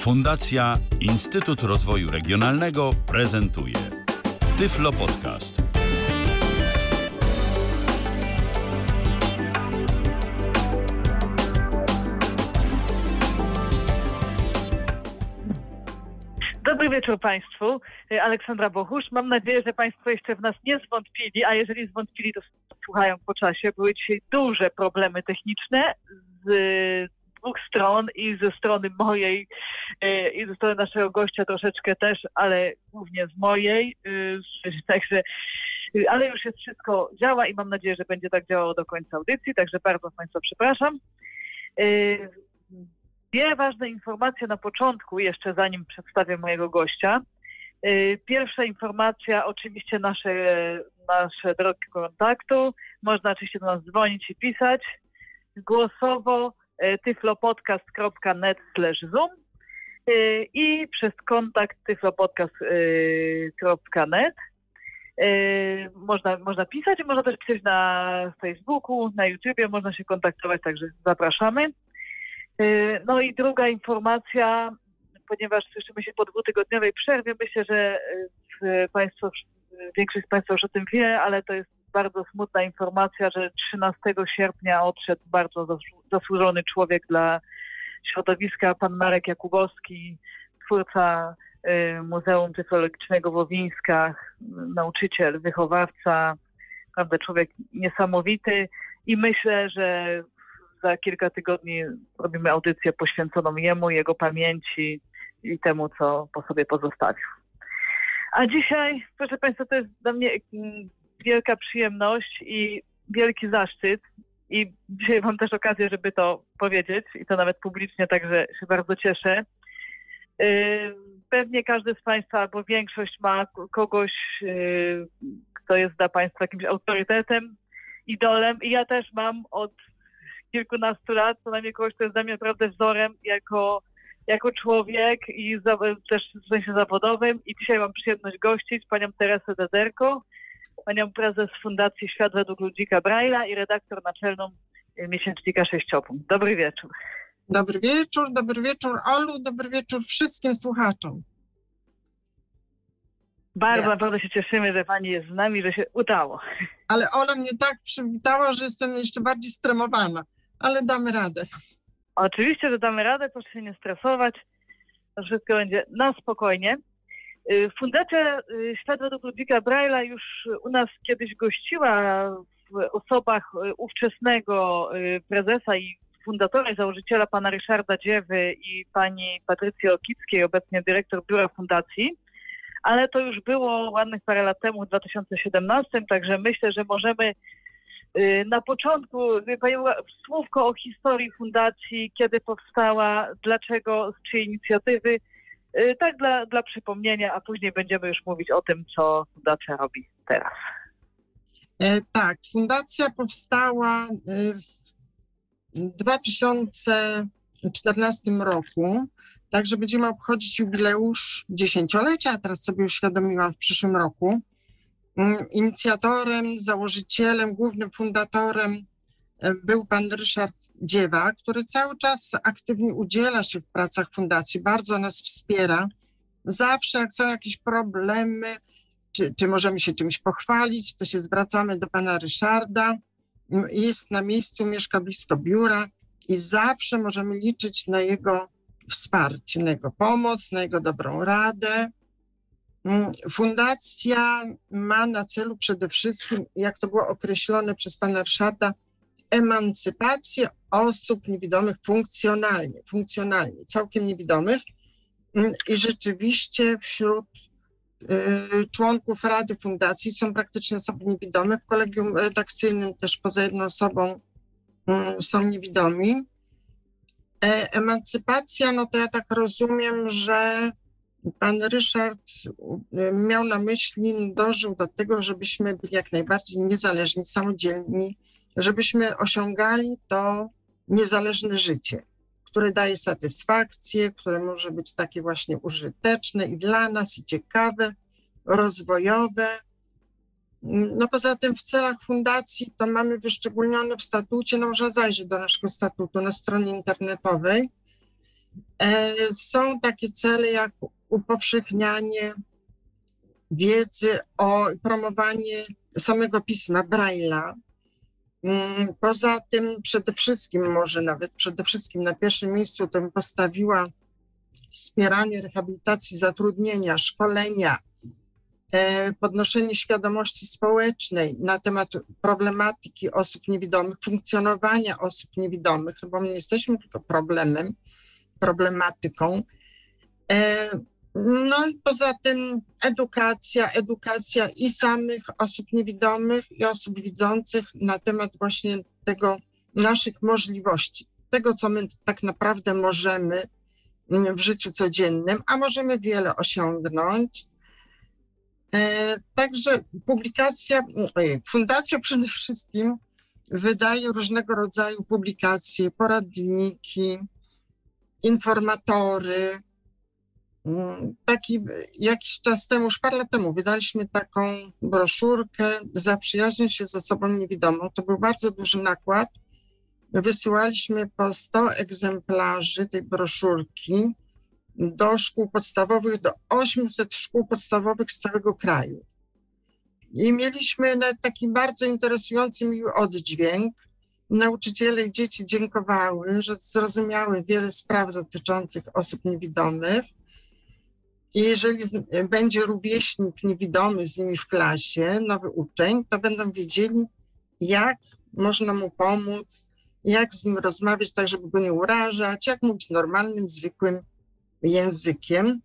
Fundacja Instytut Rozwoju Regionalnego prezentuje Tyflo Podcast. Dobry wieczór Państwu. Aleksandra Bochusz. Mam nadzieję, że Państwo jeszcze w nas nie zwątpili, a jeżeli zwątpili, to słuchają po czasie. Były dzisiaj duże problemy techniczne z dwóch stron i ze strony mojej e, i ze strony naszego gościa troszeczkę też, ale głównie z mojej. E, także, e, ale już jest wszystko działa i mam nadzieję, że będzie tak działało do końca audycji, także bardzo Państwa przepraszam. Dwie ważne informacje na początku, jeszcze zanim przedstawię mojego gościa. Pierwsza informacja, oczywiście nasze, nasze drogi kontaktu. Można oczywiście do nas dzwonić i pisać głosowo tyflopodcast.net zoom e, i przez kontakt tyflopodcast.net e, można, można pisać, można też pisać na Facebooku, na YouTubie, można się kontaktować, także zapraszamy. No i druga informacja, ponieważ słyszymy się po dwutygodniowej przerwie, myślę, że Państwo, większość z Państwa już o tym wie, ale to jest bardzo smutna informacja, że 13 sierpnia odszedł bardzo zasłużony człowiek dla środowiska, pan Marek Jakubowski, twórca y, Muzeum Tyfologicznego w Owińskach, nauczyciel, wychowawca, prawda, człowiek niesamowity i myślę, że za kilka tygodni robimy audycję poświęconą jemu, jego pamięci i temu, co po sobie pozostawił. A dzisiaj, proszę Państwa, to jest dla mnie wielka przyjemność i wielki zaszczyt. I dzisiaj mam też okazję, żeby to powiedzieć i to nawet publicznie, także się bardzo cieszę. Y, pewnie każdy z Państwa albo większość ma kogoś, y, kto jest dla Państwa jakimś autorytetem, idolem i ja też mam od kilkunastu lat co najmniej kogoś, kto jest dla mnie naprawdę wzorem jako, jako człowiek i za, też w sensie zawodowym i dzisiaj mam przyjemność gościć panią Teresę Dederko, panią prezes Fundacji Świat według Ludzika Braila i redaktor naczelną miesięcznika Sześciopunkt. Dobry wieczór. Dobry wieczór, dobry wieczór Olu, dobry wieczór wszystkim słuchaczom. Bardzo, ja. bardzo się cieszymy, że pani jest z nami, że się udało. Ale Ola mnie tak przywitała, że jestem jeszcze bardziej stremowana, ale damy radę. Oczywiście, że damy radę, proszę się nie stresować. To wszystko będzie na spokojnie. Y, Fundacja y, Świat według Ludwika Braille'a już u nas kiedyś gościła w osobach y, ówczesnego prezesa i fundatora i założyciela pana Ryszarda Dziewy i pani Patrycji Okickiej, obecnie dyrektor biura fundacji, ale to już było ładnych parę lat temu, w 2017, także myślę, że możemy na początku, pani słówko o historii fundacji, kiedy powstała, dlaczego, z czyjej inicjatywy, Y, tak dla, dla przypomnienia, a później będziemy już mówić o tym, co fundacja robi teraz. E, tak, fundacja powstała y, w 2014 roku, także będziemy obchodzić jubileusz dziesięciolecia, teraz sobie uświadomiłam w przyszłym roku. Mm, inicjatorem, założycielem, głównym fundatorem był pan Ryszard Dziewa, który cały czas aktywnie udziela się w pracach fundacji, bardzo nas wspiera. Zawsze jak są jakieś problemy, czy, czy możemy się czymś pochwalić, to się zwracamy do pana Ryszarda. Jest na miejscu, mieszka blisko biura i zawsze możemy liczyć na jego wsparcie, na jego pomoc, na jego dobrą radę. Fundacja ma na celu przede wszystkim, jak to było określone przez pana Ryszarda, emancypację osób niewidomych funkcjonalnie, funkcjonalnie, całkiem niewidomych. Mm, I rzeczywiście wśród y, członków Rady Fundacji są praktycznie osoby niewidome. W kolegium redakcyjnym też poza jedną osobą y, są niewidomi. E, emancypacja, no to ja tak rozumiem, że pan Ryszard y, miał na myśli, dążył do tego, żebyśmy byli jak najbardziej niezależni, samodzielni, żebyśmy osiągali to niezależne życie, które daje satysfakcję, które może być takie właśnie użyteczne i dla nas, i ciekawe, rozwojowe. No poza tym w celach fundacji to mamy wyszczególnione w statucie, no można zajrzeć do naszego statutu na stronie internetowej. E, są takie cele jak upowszechnianie wiedzy o promowanie samego pisma Braille'a. Mm, poza tym przede wszystkim, może nawet przede wszystkim na pierwszym miejscu to bym postawiła wspieranie rehabilitacji zatrudnienia, szkolenia, e, podnoszenie świadomości społecznej na temat problematyki osób niewidomych, funkcjonowania osób niewidomych, bo my nie jesteśmy tylko problemem, problematyką. No i poza tym edukacja, edukacja i samych osób niewidomych, i osób widzących na temat właśnie tego naszych możliwości, tego, co my tak naprawdę możemy w życiu codziennym, a możemy wiele osiągnąć. E, także publikacja, fundacja przede wszystkim wydaje różnego rodzaju publikacje, poradniki, informatory. Taki jakiś czas temu, już parę lat temu, wydaliśmy taką broszurkę Zaprzyjaźnię się ze sobą niewidomą. To był bardzo duży nakład. Wysyłaliśmy po 100 egzemplarzy tej broszurki do szkół podstawowych, do 800 szkół podstawowych z całego kraju. I mieliśmy taki bardzo interesujący miły oddźwięk nauczyciele i dzieci dziękowały, że zrozumiały wiele spraw dotyczących osób niewidomych. I jeżeli będzie rówieśnik niewidomy z nimi w klasie, nowy uczeń, to będą wiedzieli, jak można mu pomóc, jak z nim rozmawiać, tak żeby go nie urażać, jak mówić normalnym, zwykłym językiem.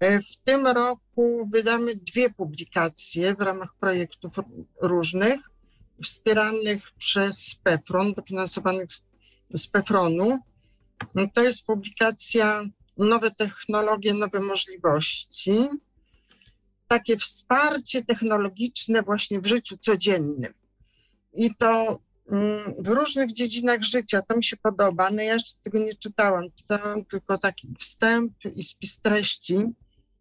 E, w tym roku wydamy dwie publikacje w ramach projektów różnych wspieranych przez PEFRON, dofinansowanych z PEFRONu. To jest publikacja Nowe technologie, nowe możliwości. Takie wsparcie technologiczne właśnie w życiu codziennym. I to mm, w różnych dziedzinach życia. To mi się podoba. No ja jeszcze tego nie czytałam. Czytałam tylko taki wstęp i spis treści,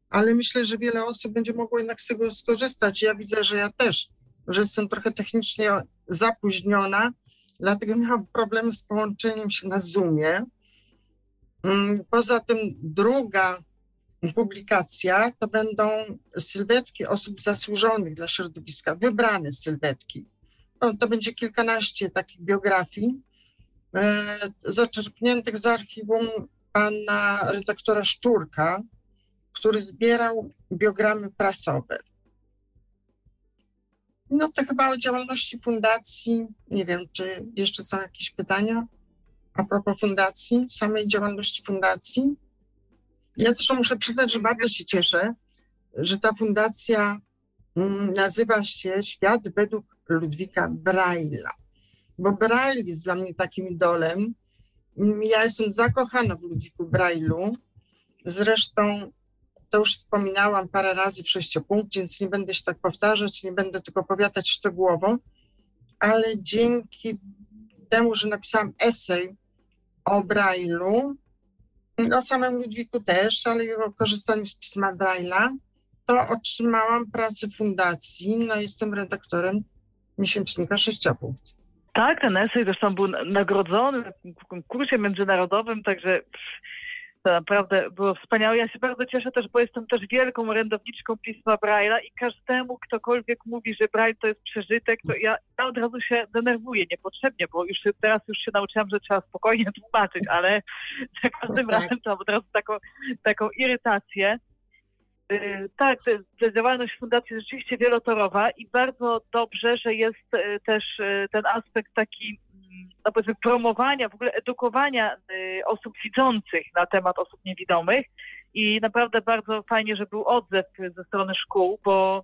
ale myślę, że wiele osób będzie mogło jednak z tego skorzystać. Ja widzę, że ja też że jestem trochę technicznie zapóźniona, dlatego miałam problemy z połączeniem się na Zoomie. Mm, poza tym druga publikacja to będą sylwetki osób zasłużonych dla środowiska, wybrane sylwetki. No, to będzie kilkanaście takich biografii, e, zaczerpniętych z archiwum pana redaktora Szczurka, który zbierał biogramy prasowe. No to chyba o działalności fundacji. Nie wiem, czy jeszcze są jakieś pytania a propos fundacji, samej działalności fundacji. Ja zresztą muszę przyznać, że bardzo się cieszę, że ta fundacja mm, nazywa się Świat według Ludwika Braille'a. Bo Braille jest dla mnie takim idolem. Ja jestem zakochana w Ludwiku Braille'u. Zresztą to już wspominałam parę razy w sześciopunkcie, więc nie będę się tak powtarzać, nie będę tylko opowiadać szczegółowo, ale dzięki temu, że napisałam esej o Braille'u, o samym Ludwiku też, ale o korzystaniu z pisma Braille'a, to otrzymałam pracę fundacji, no jestem redaktorem miesięcznika Sześciopunkt. Tak, ten esej zresztą był nagrodzony w konkursie międzynarodowym, także to naprawdę było wspaniałe. Ja się bardzo cieszę też, bo jestem też wielką orędowniczką pisma Braille'a i każdemu, ktokolwiek mówi, że Braille to jest przeżytek, to ja, ja od razu się denerwuję niepotrzebnie, bo już teraz już się nauczyłam, że trzeba spokojnie tłumaczyć, ale za każdym tak. razem to od razu taką, taką irytację. Yy, tak, ta działalność fundacji jest rzeczywiście wielotorowa i bardzo dobrze, że jest yy, też yy, ten aspekt taki no powiedzmy promowania, w ogóle edukowania y, osób widzących na temat osób niewidomych i naprawdę bardzo fajnie, że był odzew ze strony szkół, bo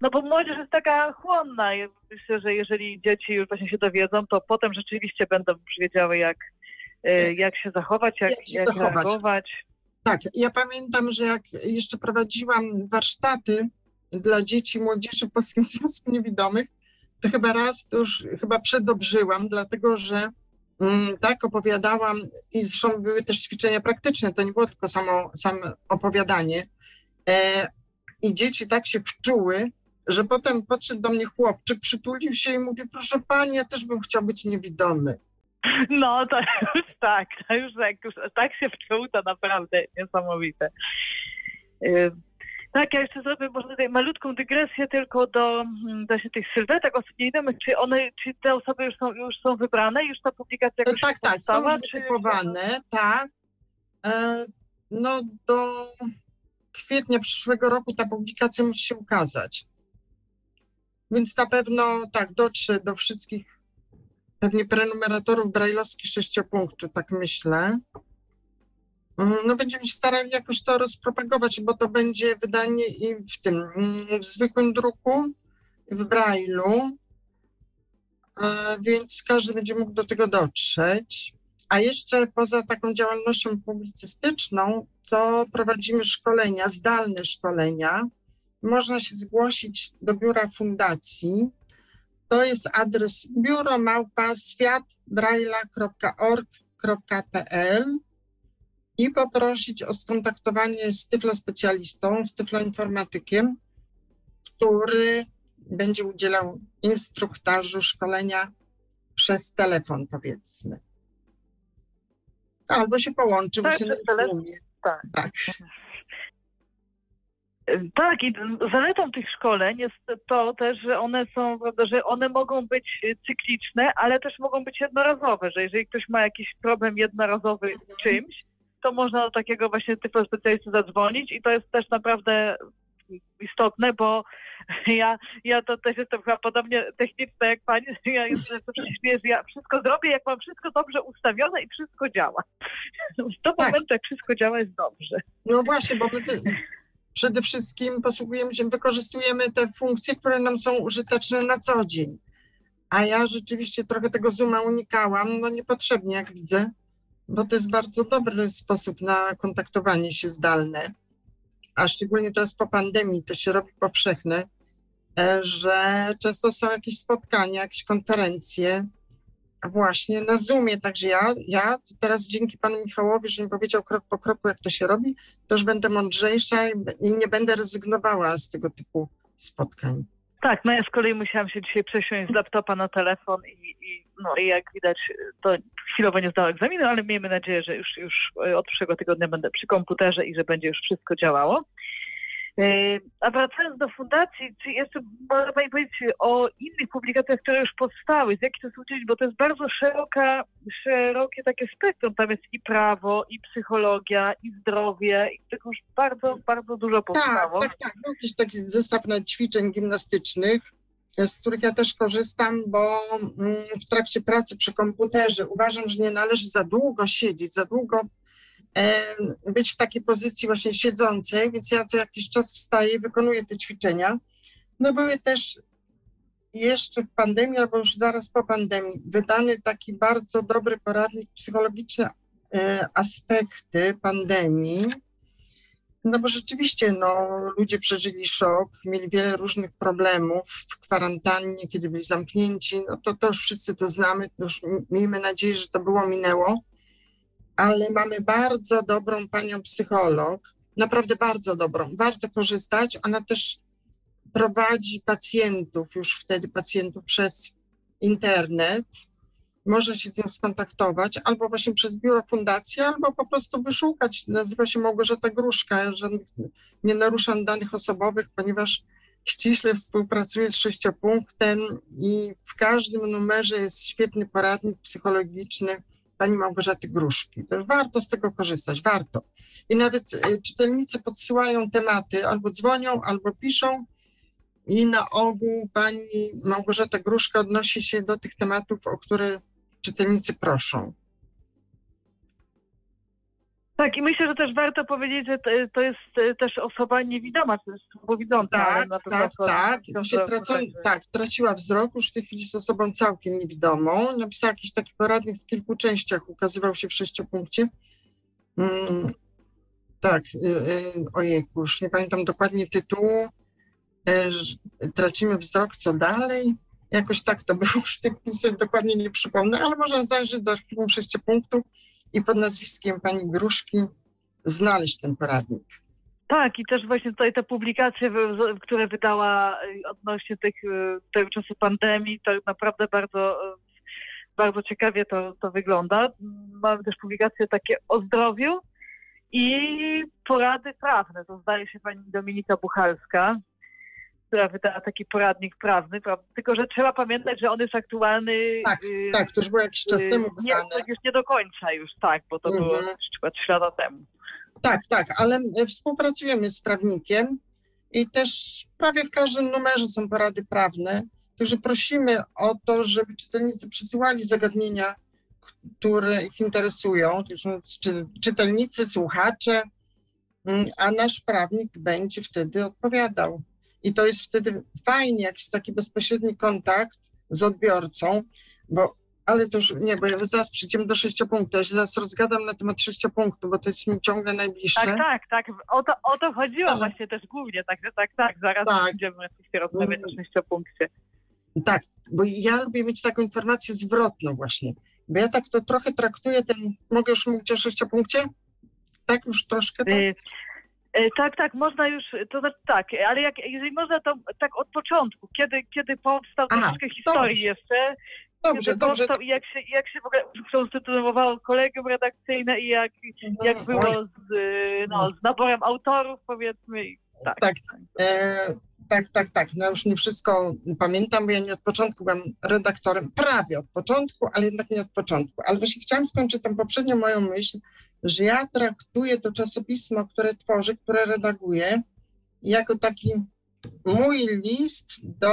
no bo młodzież jest taka chłonna myślę, że jeżeli dzieci już właśnie się dowiedzą, to potem rzeczywiście będą już wiedziały jak, y, jak się zachować, jak, jak, jak zachować. reagować. Tak, ja pamiętam, że jak jeszcze prowadziłam warsztaty dla dzieci i młodzieży w Polskim Związku Niewidomych, to chyba raz to już chyba przedobrzyłam, dlatego że mm, tak opowiadałam i zresztą były też ćwiczenia praktyczne, to nie było tylko samo, samo opowiadanie. E, I dzieci tak się wczuły, że potem podszedł do mnie chłopczyk, przytulił się i mówi, proszę pani, ja też bym chciał być niewidomy. No to już tak, to już jak już tak się wczuł, to naprawdę niesamowite. Tak, ja jeszcze zrobię może tutaj malutką dygresję tylko do mm, właśnie tych sylwetek osób niewidomych. Czy one, czy te osoby już są, już są wybrane? Już ta publikacja jakoś Tak, tak, są już czy- wytypowane, tak. E, No do kwietnia przyszłego roku ta publikacja musi się ukazać. Więc na pewno tak, dotrze do wszystkich pewnie prenumeratorów brajlowskich sześciopunktu, tak myślę. Mm, No będziemy się starali jakoś to rozpropagować, bo to będzie wydanie i w tym mm, w zwykłym druku, w brajlu, E, więc każdy będzie mógł do tego dotrzeć. A jeszcze poza taką działalnością publicystyczną, to prowadzimy szkolenia, zdalne szkolenia. Można się zgłosić do biura fundacji. To jest adres biuromałpa.światbraila.org.pl i poprosić o skontaktowanie z tyflospecjalistą, z tyfloinformatykiem, który będzie udzielał instruktażu szkolenia przez telefon, powiedzmy. Albo się połączy, bo Tak, się nie telefon. rozumie. Tak. Tak. Tak, i zaletą tych szkoleń jest to też, że one są, że one mogą być cykliczne, ale też mogą być jednorazowe, że jeżeli ktoś ma jakiś problem jednorazowy z czymś, to można do takiego właśnie typu specjalisty zadzwonić i to jest też naprawdę istotne, bo ja, ja to też jestem chyba podobnie techniczna jak pani, ja jestem że ja wszystko zrobię, jak mam wszystko dobrze ustawione i wszystko działa. Do Tak. momentu, jak wszystko działa, jest dobrze. No właśnie, bo my ty, przede wszystkim posługujemy się, wykorzystujemy te funkcje, które nam są użyteczne na co dzień. A ja rzeczywiście trochę tego Zooma unikałam, no niepotrzebnie, jak widzę, bo to jest bardzo dobry sposób na kontaktowanie się zdalne. A szczególnie teraz po pandemii to się robi powszechne, e, że często są jakieś spotkania, jakieś konferencje właśnie na Zoomie. Także ja, ja teraz dzięki panu Michałowi, że mi powiedział krok po kroku, jak to się robi, to już będę mądrzejsza i i nie będę rezygnowała z tego typu spotkań. Tak, no ja z kolei musiałam się dzisiaj przesiąść z laptopa na telefon i, i, no, i jak widać to chwilowo nie zdała egzaminu, ale miejmy nadzieję, że już, już od przyszłego tygodnia będę przy komputerze i że będzie już wszystko działało. E, A wracając do fundacji, czy jeszcze może Pani powiedzieć o innych publikacjach, które już powstały, z jakich to są udzielić, bo to jest bardzo szeroka, szerokie takie spektrum. Tam jest i prawo, i psychologia, i zdrowie, i tego już bardzo, bardzo dużo Tak, powstało. tak, tak. Był jakiś taki zestaw na ćwiczeń gimnastycznych, z których ja też korzystam, bo mm, w trakcie pracy przy komputerze uważam, że nie należy za długo siedzieć, za długo być w takiej pozycji właśnie siedzącej, więc ja co jakiś czas wstaję wykonuję te ćwiczenia. No były też jeszcze w pandemii, albo już zaraz po pandemii, wydany taki bardzo dobry poradnik psychologiczny e, aspekty pandemii. No bo rzeczywiście, no, ludzie przeżyli szok, mieli wiele różnych problemów w kwarantannie, kiedy byli zamknięci, no to, to już wszyscy to znamy, to już miejmy nadzieję, że to było, minęło, ale mamy bardzo dobrą panią psycholog, naprawdę bardzo dobrą, warto korzystać, ona też prowadzi pacjentów, już wtedy pacjentów przez internet, można się z nią skontaktować albo właśnie przez biuro fundacji, albo po prostu wyszukać. Nazywa się Małgorzata Gruszka. Żadnych, nie naruszam danych osobowych, ponieważ ściśle współpracuję z sześciopunktem i w każdym numerze jest świetny poradnik psychologiczny pani Małgorzaty Gruszki. To warto z tego korzystać, warto. I nawet y, czytelnicy podsyłają tematy, albo dzwonią, albo piszą i na ogół pani Małgorzata Gruszka odnosi się do tych tematów, o które czytelnicy proszą. Tak, i myślę, że też warto powiedzieć, że to, jest e, też osoba niewidoma, to jest słabowidząca. Tak, na tak, to- tak. się tracą, tak, traciła wzrok, już w tej chwili jest osobą całkiem niewidomą. Napisała jakiś taki poradnik w kilku częściach, ukazywał się w sześciopunkcie. Mm, tak, y, y, ojejku, już nie pamiętam dokładnie tytułu. Ż- tracimy wzrok, co dalej? Jakoś tak to było, już tych sobie dokładnie nie przypomnę, ale można zajrzeć do archiwum sześciopunktu i pod nazwiskiem pani Gruszki znaleźć ten poradnik. Tak, i też właśnie tutaj te publikacje, które wydała y, odnośnie tych, y, tego czasu pandemii, to naprawdę bardzo, y, bardzo ciekawie to, to wygląda. Mamy też publikacje takie o zdrowiu i porady prawne. To zdaje się pani Dominika Buchalska, która wydała taki poradnik prawny, prawda? tylko że trzeba pamiętać, że on jest aktualny. Tak, y, tak, to już było jakiś czas y, temu nie, już nie do końca już, tak, bo to mhm. było chyba trzy lata temu. Tak, tak, ale współpracujemy z prawnikiem i też prawie w każdym numerze są porady prawne. Także prosimy o to, żeby czytelnicy przysyłali zagadnienia, które ich interesują, czy, czytelnicy, słuchacze, mm, a nasz prawnik będzie wtedy odpowiadał. I to jest wtedy fajnie, jak jest taki bezpośredni kontakt z odbiorcą, bo ale to już nie, bo ja zaraz przejdziemy do sześciopunktu. Ja się zaraz rozgadam na temat sześciopunktu, bo to jest mi ciągle najbliższe. Tak, tak, tak. O to, o to chodziło tak. właśnie też głównie. Tak, tak, tak. Zaraz tak. będziemy oczywiście rozmawiać o sześciopunkcie. Tak, bo ja lubię mieć taką informację zwrotną właśnie. Bo ja tak to trochę traktuję ten, mogę już mówić o sześciopunkcie? Tak już troszkę? Tak? Y tak, tak, można już, to znaczy tak, ale jak, jeżeli można, to tak od początku, kiedy, kiedy powstał Aha, troszkę historii dobrze. jeszcze, Dobrze, kiedy dobrze. powstał i jak się, jak się w ogóle konstytuowało kolegium redakcyjne i jak, no, jak było z, no, z naborem autorów, powiedzmy. Tak, tak. E, tak, tak, tak. No już nie wszystko pamiętam, bo ja nie od początku byłam redaktorem, prawie od początku, ale jednak nie od początku. Ale właśnie chciałam skończyć tą poprzednią moją myśl, że ja traktuję to czasopismo, które tworzę, które redaguję, jako taki mój list do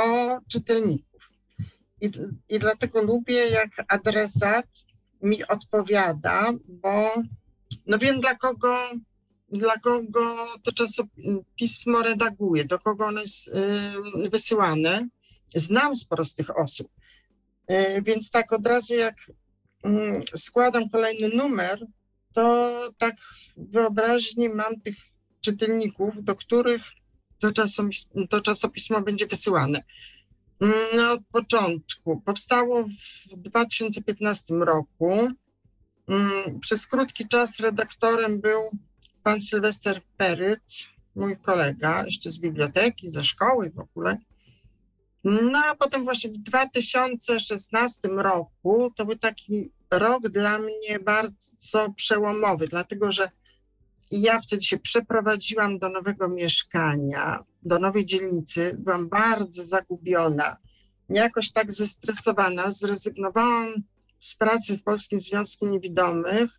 czytelników. I, I dlatego lubię, jak adresat mi odpowiada, bo no wiem, dla kogo, dla kogo to czasopismo redaguje, do kogo ono jest y, wysyłane. Znam sporo z tych osób. Y, więc tak od razu, jak y, składam kolejny numer, to tak wyobraźni mam tych czytelników, do których to czasopismo, to czasopismo będzie wysyłane. No, początku. Powstało w 2015 roku. Mm, przez krótki czas redaktorem był pan Sylwester Peryt, mój kolega, jeszcze z biblioteki, ze szkoły w ogóle. No a potem właśnie w 2016 roku to był taki rok dla mnie bardzo przełomowy, dlatego że ja wtedy się przeprowadziłam do nowego mieszkania, do nowej dzielnicy. Byłam bardzo zagubiona, jakoś tak zestresowana. Zrezygnowałam z pracy w Polskim Związku Niewidomych.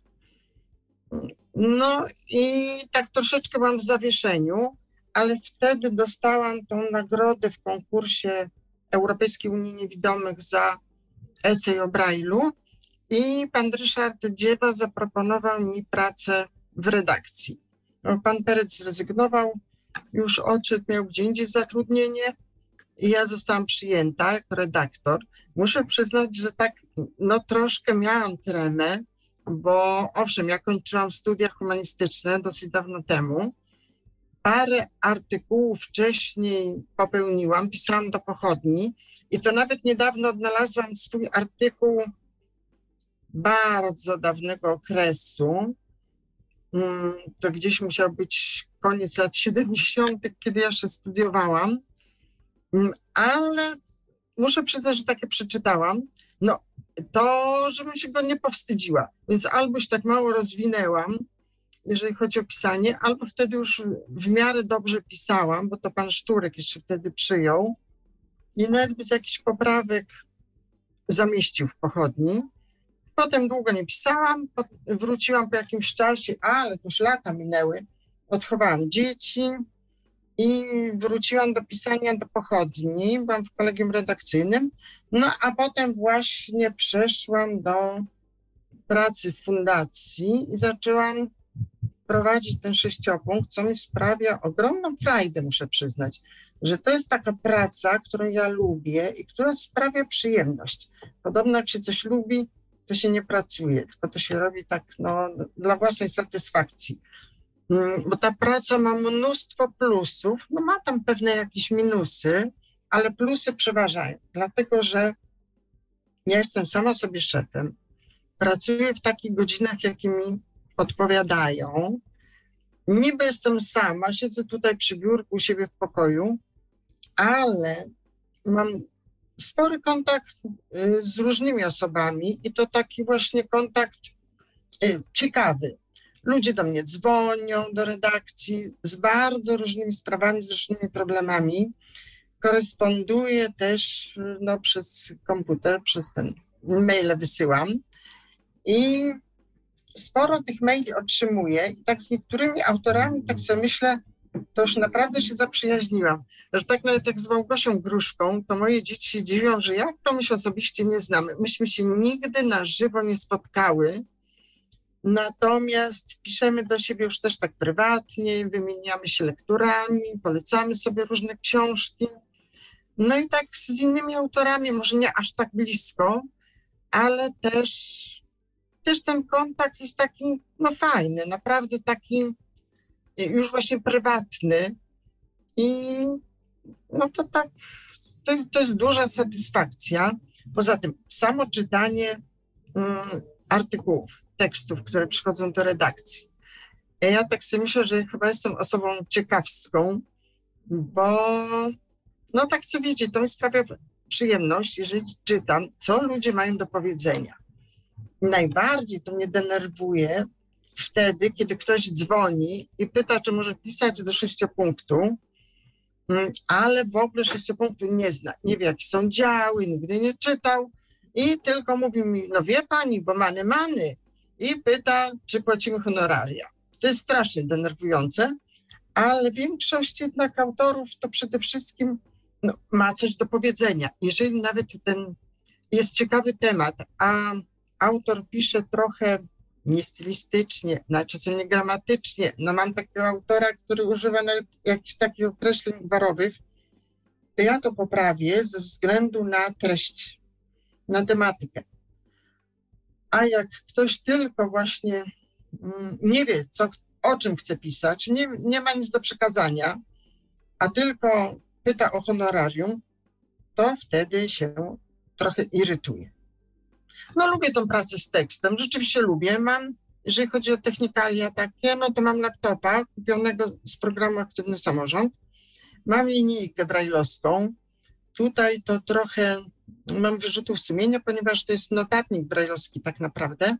No i tak troszeczkę byłam w zawieszeniu, ale wtedy dostałam tą nagrodę w konkursie Europejskiej Unii Niewidomych za esej o Brailu i pan Ryszard Dziewa zaproponował mi pracę w redakcji. Pan Perec zrezygnował, już odszedł, miał gdzie indziej zatrudnienie i ja zostałam przyjęta jako redaktor. Muszę przyznać, że tak no troszkę miałam tremę, bo owszem, ja kończyłam studia humanistyczne dosyć dawno temu. Parę artykułów wcześniej popełniłam, pisałam do pochodni i to nawet niedawno odnalazłam swój artykuł bardzo dawnego okresu. Mm, to gdzieś musiał być koniec lat 70., kiedy ja jeszcze studiowałam, mm, ale muszę przyznać, że takie przeczytałam. No, to, żebym się go nie powstydziła. Więc albo się tak mało rozwinęłam, jeżeli chodzi o pisanie, albo wtedy już w miarę dobrze pisałam, bo to pan Szczurek jeszcze wtedy przyjął i nawet bez jakichś poprawek zamieścił w pochodni. Potem długo nie pisałam, wróciłam po jakimś czasie, ale już lata minęły, odchowałam dzieci i wróciłam do pisania do pochodni, byłam w kolegium redakcyjnym, no a potem właśnie przeszłam do pracy w fundacji i zaczęłam prowadzić ten sześciopunkt, co mi sprawia ogromną frajdę, muszę przyznać, że to jest taka praca, którą ja lubię i która sprawia przyjemność. Podobno jak się coś lubi, to się nie pracuje, tylko to się robi tak no, dla własnej satysfakcji. Mm, bo ta praca ma mnóstwo plusów, no ma tam pewne jakieś minusy, ale plusy przeważają, dlatego że ja jestem sama sobie szefem, pracuję w takich godzinach, jakie mi odpowiadają. Niby jestem sama, siedzę tutaj przy biurku u siebie w pokoju, ale mam spory kontakt y, z różnymi osobami i to taki właśnie kontakt y, ciekawy. Ludzie do mnie dzwonią do redakcji z bardzo różnymi sprawami, z różnymi problemami. Koresponduję też no, przez komputer, przez ten maile wysyłam. I sporo tych maili otrzymuję i tak z niektórymi autorami tak sobie myślę, to już naprawdę się zaprzyjaźniłam. Że tak nawet jak z Małgosią Gruszką, to moje dzieci się dziwią, że jak to my się osobiście nie znamy. Myśmy się nigdy na żywo nie spotkały, natomiast piszemy do siebie już też tak prywatnie, wymieniamy się lekturami, polecamy sobie różne książki. No i tak z innymi autorami, może nie aż tak blisko, ale też, też ten kontakt jest taki, no fajny, naprawdę taki już właśnie prywatny i no to tak, to jest, to jest duża satysfakcja. Poza tym samo czytanie um, artykułów, tekstów, które przychodzą do redakcji. Ja tak sobie myślę, że chyba jestem osobą ciekawską, bo no tak chcę wiedzieć, to mi sprawia przyjemność, jeżeli czytam, co ludzie mają do powiedzenia. Najbardziej to mnie denerwuje wtedy, kiedy ktoś dzwoni i pyta, czy może pisać do sześciopunktu, mm, ale w ogóle sześciopunktu nie zna. Nie wie, jakie są działy, nigdy nie czytał i tylko mówi mi, no wie pani, bo many, many i pyta, czy płacimy honoraria. To jest strasznie denerwujące, ale większość jednak autorów to przede wszystkim no, ma coś do powiedzenia. Jeżeli nawet ten jest ciekawy temat, a autor pisze trochę niestylistycznie, no, czasem niegramatycznie. No mam takiego autora, który używa nawet jakichś takich określeń gwarowych, to ja to poprawię ze względu na treść, na tematykę. A jak ktoś tylko właśnie mm, nie wie, co, o czym chce pisać, nie, nie ma nic do przekazania, a tylko pyta o honorarium, to wtedy się trochę irytuje. No lubię tą pracę z tekstem, rzeczywiście lubię. Mam, jeżeli chodzi o technikalia takie, no to mam laptopa kupionego z programu Aktywny Samorząd. Mam linijkę brajlowską. Tutaj to trochę mam wyrzutów sumienia, ponieważ to jest notatnik brajlowski tak naprawdę.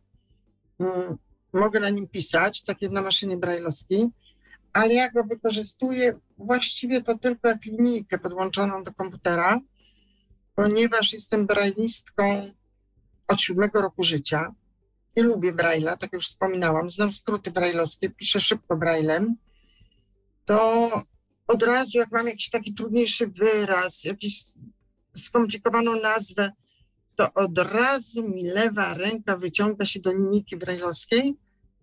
Mm, mogę na nim pisać, tak jak na maszynie brajlowskiej, ale ja go wykorzystuję właściwie to tylko jak linijkę podłączoną do komputera, ponieważ jestem brajlistką od siódmego roku życia i lubię Braille'a, tak już wspominałam, znam skróty brajlowskie, piszę szybko Braillem, to od razu jak mam jakiś taki trudniejszy wyraz, jakiś skomplikowaną nazwę, to od razu mi lewa ręka wyciąga się do linijki brajlowskiej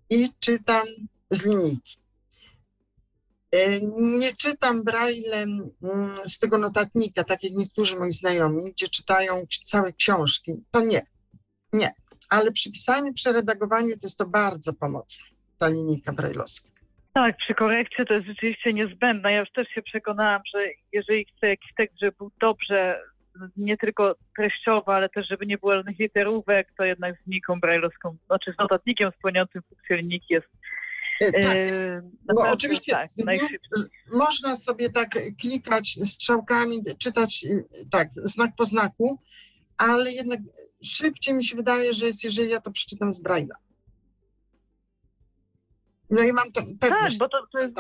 i czytam z linijki. E, nie czytam braillem mm, z tego notatnika, tak jak niektórzy moi znajomi, gdzie czytają całe książki. To nie. Nie, ale przy pisaniu, przy redagowaniu to jest to bardzo pomocne, ta linijka brajlowska. Tak, przy korekcie to jest rzeczywiście niezbędna. Ja już też się przekonałam, że jeżeli chcę jakiś tekst, żeby był dobrze, nie tylko treściowo, ale też żeby nie było żadnych literówek, to jednak z linijką brajlowską, znaczy z notatnikiem spełniającym funkcję linijki jest e, tak, e, bo oczywiście tak, można sobie tak klikać strzałkami, czytać tak, znak po znaku, ale jednak szybciej mi się wydaje, że jest, jeżeli ja to przeczytam z Braille'a. No i mam to pewność. Tak, bo to, to jest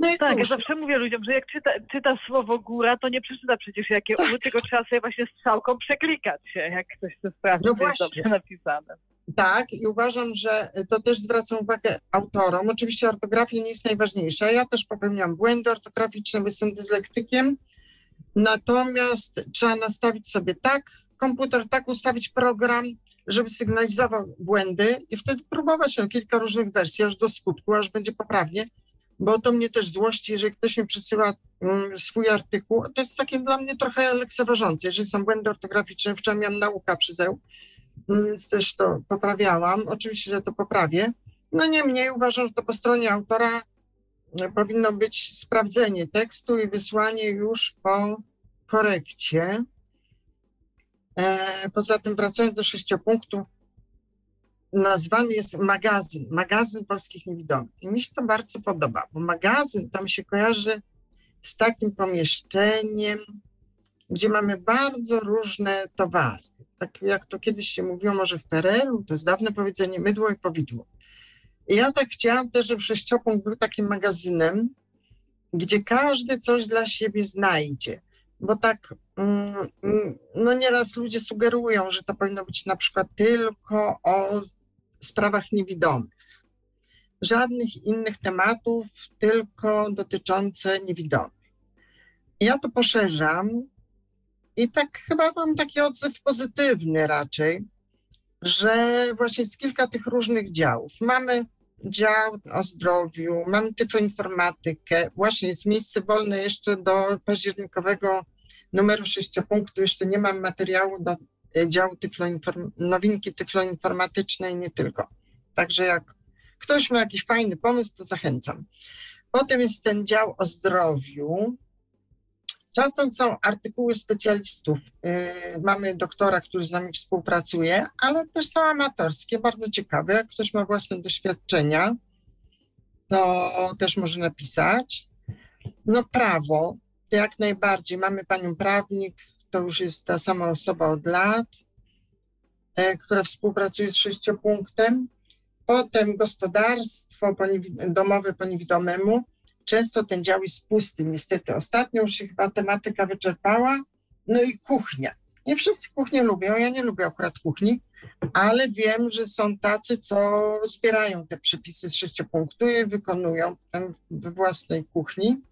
No i tak, cóż. ja zawsze mówię ludziom, że jak czyta, czyta słowo góra, to nie przeczyta przecież jakie tak. uły, tylko trzeba sobie właśnie strzałką przeklikać się, jak ktoś chce sprawdzić, no jest dobrze napisane. Tak, i uważam, że to też zwracam uwagę autorom. Oczywiście ortografia nie jest najważniejsza. Ja też popełniam błędy ortograficzne, jestem dyslektykiem, Natomiast trzeba nastawić sobie tak komputer, tak ustawić program, żeby sygnalizował błędy i wtedy próbować o kilka różnych wersji, aż do skutku, aż będzie poprawnie, bo to mnie też złości, jeżeli ktoś mi przysyła um, swój artykuł, to jest takie dla mnie trochę lekceważące, jeżeli są błędy ortograficzne, wczoraj miałam nauka przy ZEU, więc też to poprawiałam, oczywiście, że to poprawię, no niemniej uważam, że to po stronie autora powinno być sprawdzenie tekstu i wysłanie już po korekcie. E, poza tym, wracając do sześciopunktu, nazwany jest magazyn, magazyn polskich niewidomych. I mi się to bardzo podoba, bo magazyn tam się kojarzy z takim pomieszczeniem, gdzie mamy bardzo różne towary. Tak jak to kiedyś się mówiło, może w PRL-u, to jest dawne powiedzenie mydło i powidło. I ja tak chciałam też, żeby Sześciopunkt był takim magazynem, gdzie każdy coś dla siebie znajdzie. Bo tak, mm, mm, no nieraz ludzie sugerują, że to powinno być na przykład tylko o sprawach niewidomych. Żadnych innych tematów, tylko dotyczące niewidomych. Ja to poszerzam i tak chyba mam taki odzew pozytywny raczej, że właśnie z kilka tych różnych działów. Mamy dział o zdrowiu, mamy tyfloinformatykę, właśnie jest miejsce wolne jeszcze do październikowego numeru sześciopunktu, jeszcze nie mam materiału do e, działu tyfloinform nowinki tyfloinformatycznej, nie tylko. Także jak ktoś ma jakiś fajny pomysł, to zachęcam. Potem jest ten dział o zdrowiu, Czasem są artykuły specjalistów. Y, mamy doktora, który z nami współpracuje, ale też są amatorskie, bardzo ciekawe. Jak ktoś ma własne doświadczenia, to też może napisać. No prawo, jak najbardziej. Mamy panią prawnik, to już jest ta sama osoba od lat, e, która współpracuje z sześciopunktem. Potem gospodarstwo domowe po niewidomemu często ten dział jest pusty. Niestety ostatnio już się chyba tematyka wyczerpała. No i kuchnia. Nie wszyscy kuchnię lubią, ja nie lubię akurat kuchni, ale wiem, że są tacy, co zbierają te przepisy z sześciopunktu i wykonują we własnej kuchni.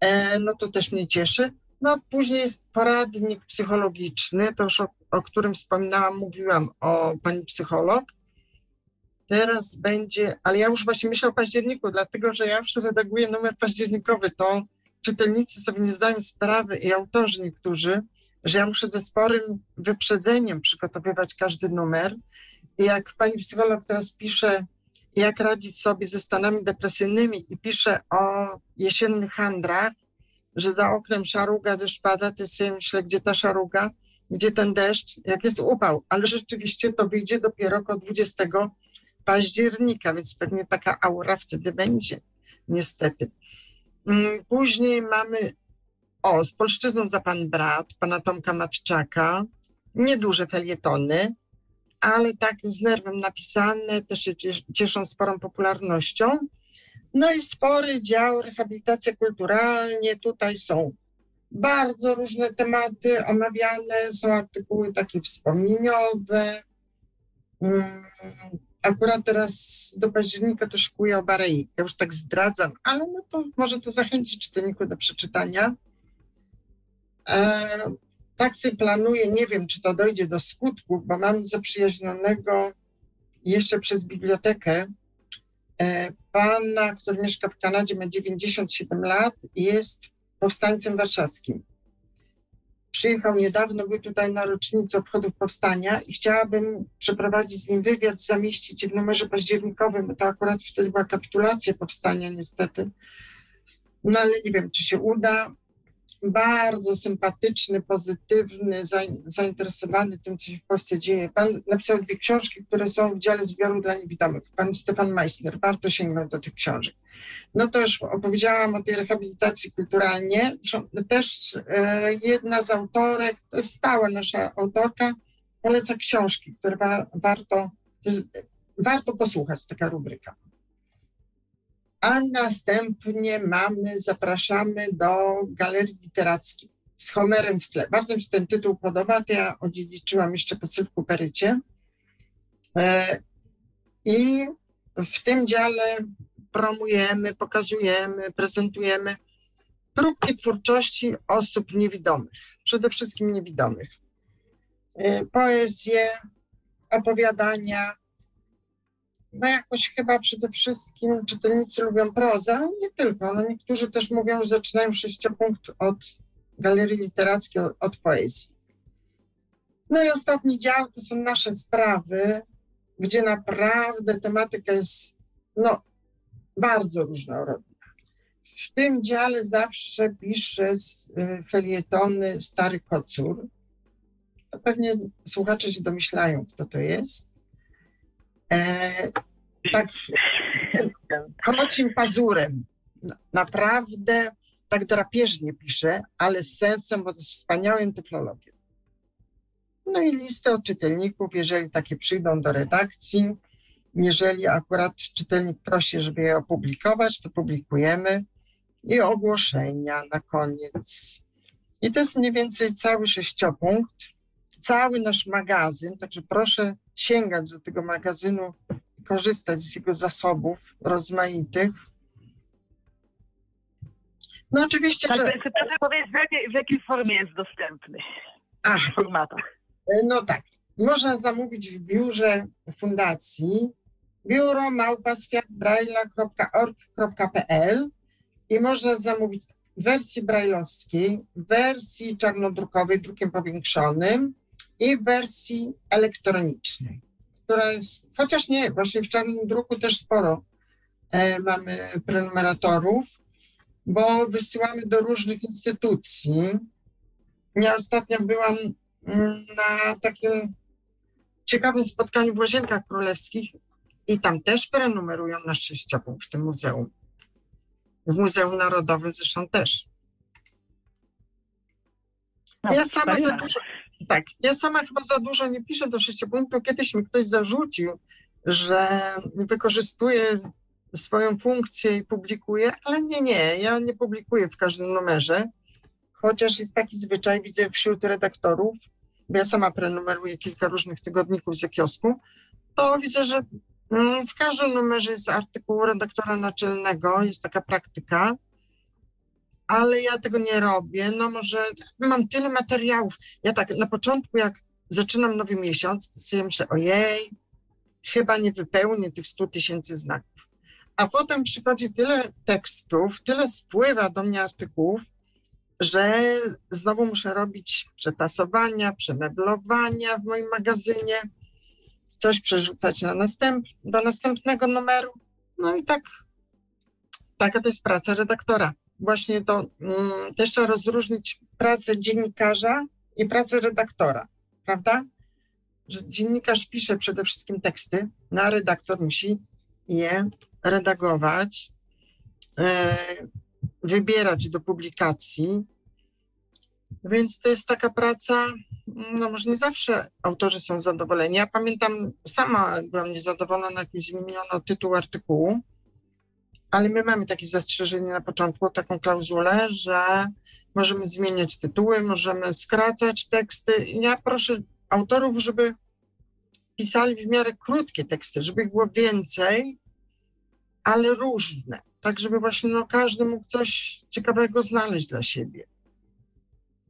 E, no to też mnie cieszy. No później jest poradnik psychologiczny, to już o, o którym wspominałam, mówiłam o pani psycholog. Teraz będzie, ale ja już właśnie myślę o październiku, dlatego że ja już redaguję numer październikowy, to czytelnicy sobie nie zdają sprawy i autorzy niektórzy, że ja muszę ze sporym wyprzedzeniem przygotowywać każdy numer. I jak pani psycholog teraz pisze, jak radzić sobie ze stanami depresyjnymi i pisze o jesiennych handrach, że za oknem szaruga, deszcz pada, to sobie myślę, gdzie ta szaruga, gdzie ten deszcz, jak jest upał, ale rzeczywiście to wyjdzie dopiero około 20 października, więc pewnie taka aura wtedy będzie, niestety. Mm, później mamy, o, z polszczyzną za pan brat, pana Tomka Matczaka, nieduże felietony, ale tak z nerwem napisane, też się cieszą sporą popularnością. No i spory dział rehabilitacja kulturalnie, tutaj są bardzo różne tematy omawiane, są artykuły takie wspomnieniowe, mm, Akurat teraz do października to szykuję o Barei. Ja już tak zdradzam, ale no to może to zachęcić czytelników do przeczytania. E, tak sobie planuję, nie wiem, czy to dojdzie do skutku, bo mam zaprzyjaźnionego jeszcze przez bibliotekę e, pana, który mieszka w Kanadzie, ma 97 lat i jest powstańcem warszawskim przyjechał niedawno, był tutaj na rocznicę obchodów powstania i chciałabym przeprowadzić z nim wywiad, zamieścić w numerze październikowym, bo to akurat wtedy była kapitulacja powstania niestety. No ale nie wiem, czy się uda bardzo sympatyczny, pozytywny, zainteresowany tym, co się w Polsce dzieje. Pan napisał dwie książki, które są w dziale zbioru dla niewidomych. Pan Stefan Meissner. Warto sięgnąć do tych książek. No to już opowiedziałam o tej rehabilitacji kulturalnie. Też e, jedna z autorek, to jest stała nasza autorka, poleca książki, które wa warto, warto posłuchać, taka rubryka a następnie mamy, zapraszamy do galerii literackiej z Homerem w tle. Bardzo mi się ten tytuł podoba, to ja odziedziczyłam jeszcze po Sylwku Perycie. E, I w tym dziale promujemy, pokazujemy, prezentujemy próbki twórczości osób niewidomych, przede wszystkim niewidomych. E, poezję, opowiadania, no jakoś chyba przede wszystkim czytelnicy lubią prozę, nie tylko. No niektórzy też mówią, że zaczynają sześciopunkt od galerii literackiej, od, od poezji. No i ostatni dział to są nasze sprawy, gdzie naprawdę tematyka jest no, bardzo różnorodna. W tym dziale zawsze piszę y, felietony Stary Kocur. To pewnie słuchacze się domyślają, kto to jest. E, tak kocim pazurem. Naprawdę tak drapieżnie pisze, ale z sensem, bo to jest wspaniałym tyflologiem. No i listy od czytelników, jeżeli takie przyjdą do redakcji, jeżeli akurat czytelnik prosi, żeby je opublikować, to publikujemy i ogłoszenia na koniec. I to jest mniej więcej cały sześciopunkt, cały nasz magazyn, także proszę sięgać do tego magazynu, korzystać z jego zasobów rozmaitych. No oczywiście... Tak, że... proszę powiedzieć, w jakiej, w jakiej formie jest dostępny? Ach, w formatach. E, no tak. Można zamówić w biurze fundacji biuro małpaswiatbraila.org.pl i można zamówić w wersji brajlowskiej, w wersji czarnodrukowej, drukiem powiększonym i w wersji elektronicznej, która jest, chociaż nie, właśnie w czarnym druku też sporo e, mamy prenumeratorów, bo wysyłamy do różnych instytucji. Ja ostatnio byłam mm, na takim ciekawym spotkaniu w Łazienkach Królewskich i tam też prenumerują na sześciopunkt w tym muzeum. W Muzeum Narodowym zresztą też. No, ja sama za dużo, tak, ja sama chyba za dużo nie piszę do sześciopunktu. Kiedyś mi ktoś zarzucił, że wykorzystuję swoją funkcję i publikuję, ale nie, nie, ja nie publikuję w każdym numerze, chociaż jest taki zwyczaj, widzę wśród redaktorów, bo ja sama prenumeruję kilka różnych tygodników z kiosku, to widzę, że Mm, w każdym numerze jest artykuł redaktora naczelnego, jest taka praktyka, ale ja tego nie robię. No może mam tyle materiałów. Ja tak na początku, jak zaczynam nowy miesiąc, to sobie myślę, ojej, chyba nie wypełnię tych 100 tysięcy znaków. A potem przychodzi tyle tekstów, tyle spływa do mnie artykułów, że znowu muszę robić przetasowania, przemeblowania w moim magazynie coś przerzucać na następ, do następnego numeru. No i tak, taka to jest praca redaktora. Właśnie to mm, też trzeba rozróżnić pracę dziennikarza i pracę redaktora, prawda? Że dziennikarz pisze przede wszystkim teksty, no a redaktor musi je redagować, e, wybierać do publikacji, więc to jest taka praca, no może nie zawsze autorzy są zadowoleni. Ja pamiętam, sama byłam niezadowolona, jak mi zmieniono tytuł artykułu, ale my mamy takie zastrzeżenie na początku, taką klauzulę, że możemy zmieniać tytuły, możemy skracać teksty. Ja proszę autorów, żeby pisali w miarę krótkie teksty, żeby ich było więcej, ale różne, tak żeby właśnie no, każdy mógł coś ciekawego znaleźć dla siebie.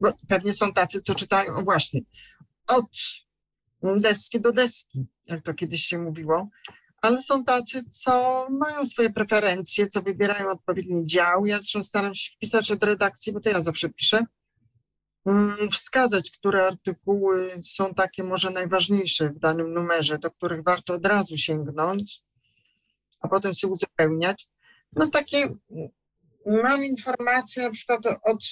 Bo pewnie są tacy, co czytają właśnie od deski do deski, jak to kiedyś się mówiło, ale są tacy, co mają swoje preferencje, co wybierają odpowiedni dział. Ja zresztą staram się wpisać od redakcji, bo to ja zawsze piszę, mm, wskazać, które artykuły są takie może najważniejsze w danym numerze, do których warto od razu sięgnąć, a potem się uzupełniać. No takie mam informacje na przykład od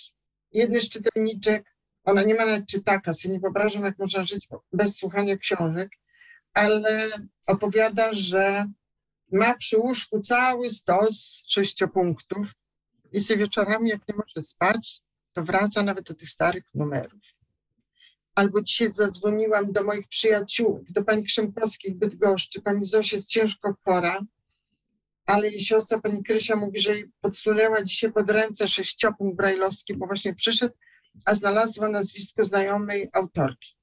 jedny z czytelniczek, ona nie ma nawet czytaka, sobie nie wyobrażam, jak można żyć bez słuchania książek, ale opowiada, że ma przy łóżku cały stos sześciopunktów i sobie wieczorami, jak nie może spać, to wraca nawet do tych starych numerów. Albo dzisiaj zadzwoniłam do moich przyjaciół, do pani Krzemkowskiej w Bydgoszczy. Pani Zosia jest ciężko chora, ale jej siostra, pani Krysia, mówi, że jej podsunęła dzisiaj pod ręce sześciopunkt brajlowski, bo właśnie przyszedł, a znalazła nazwisko znajomej autorki.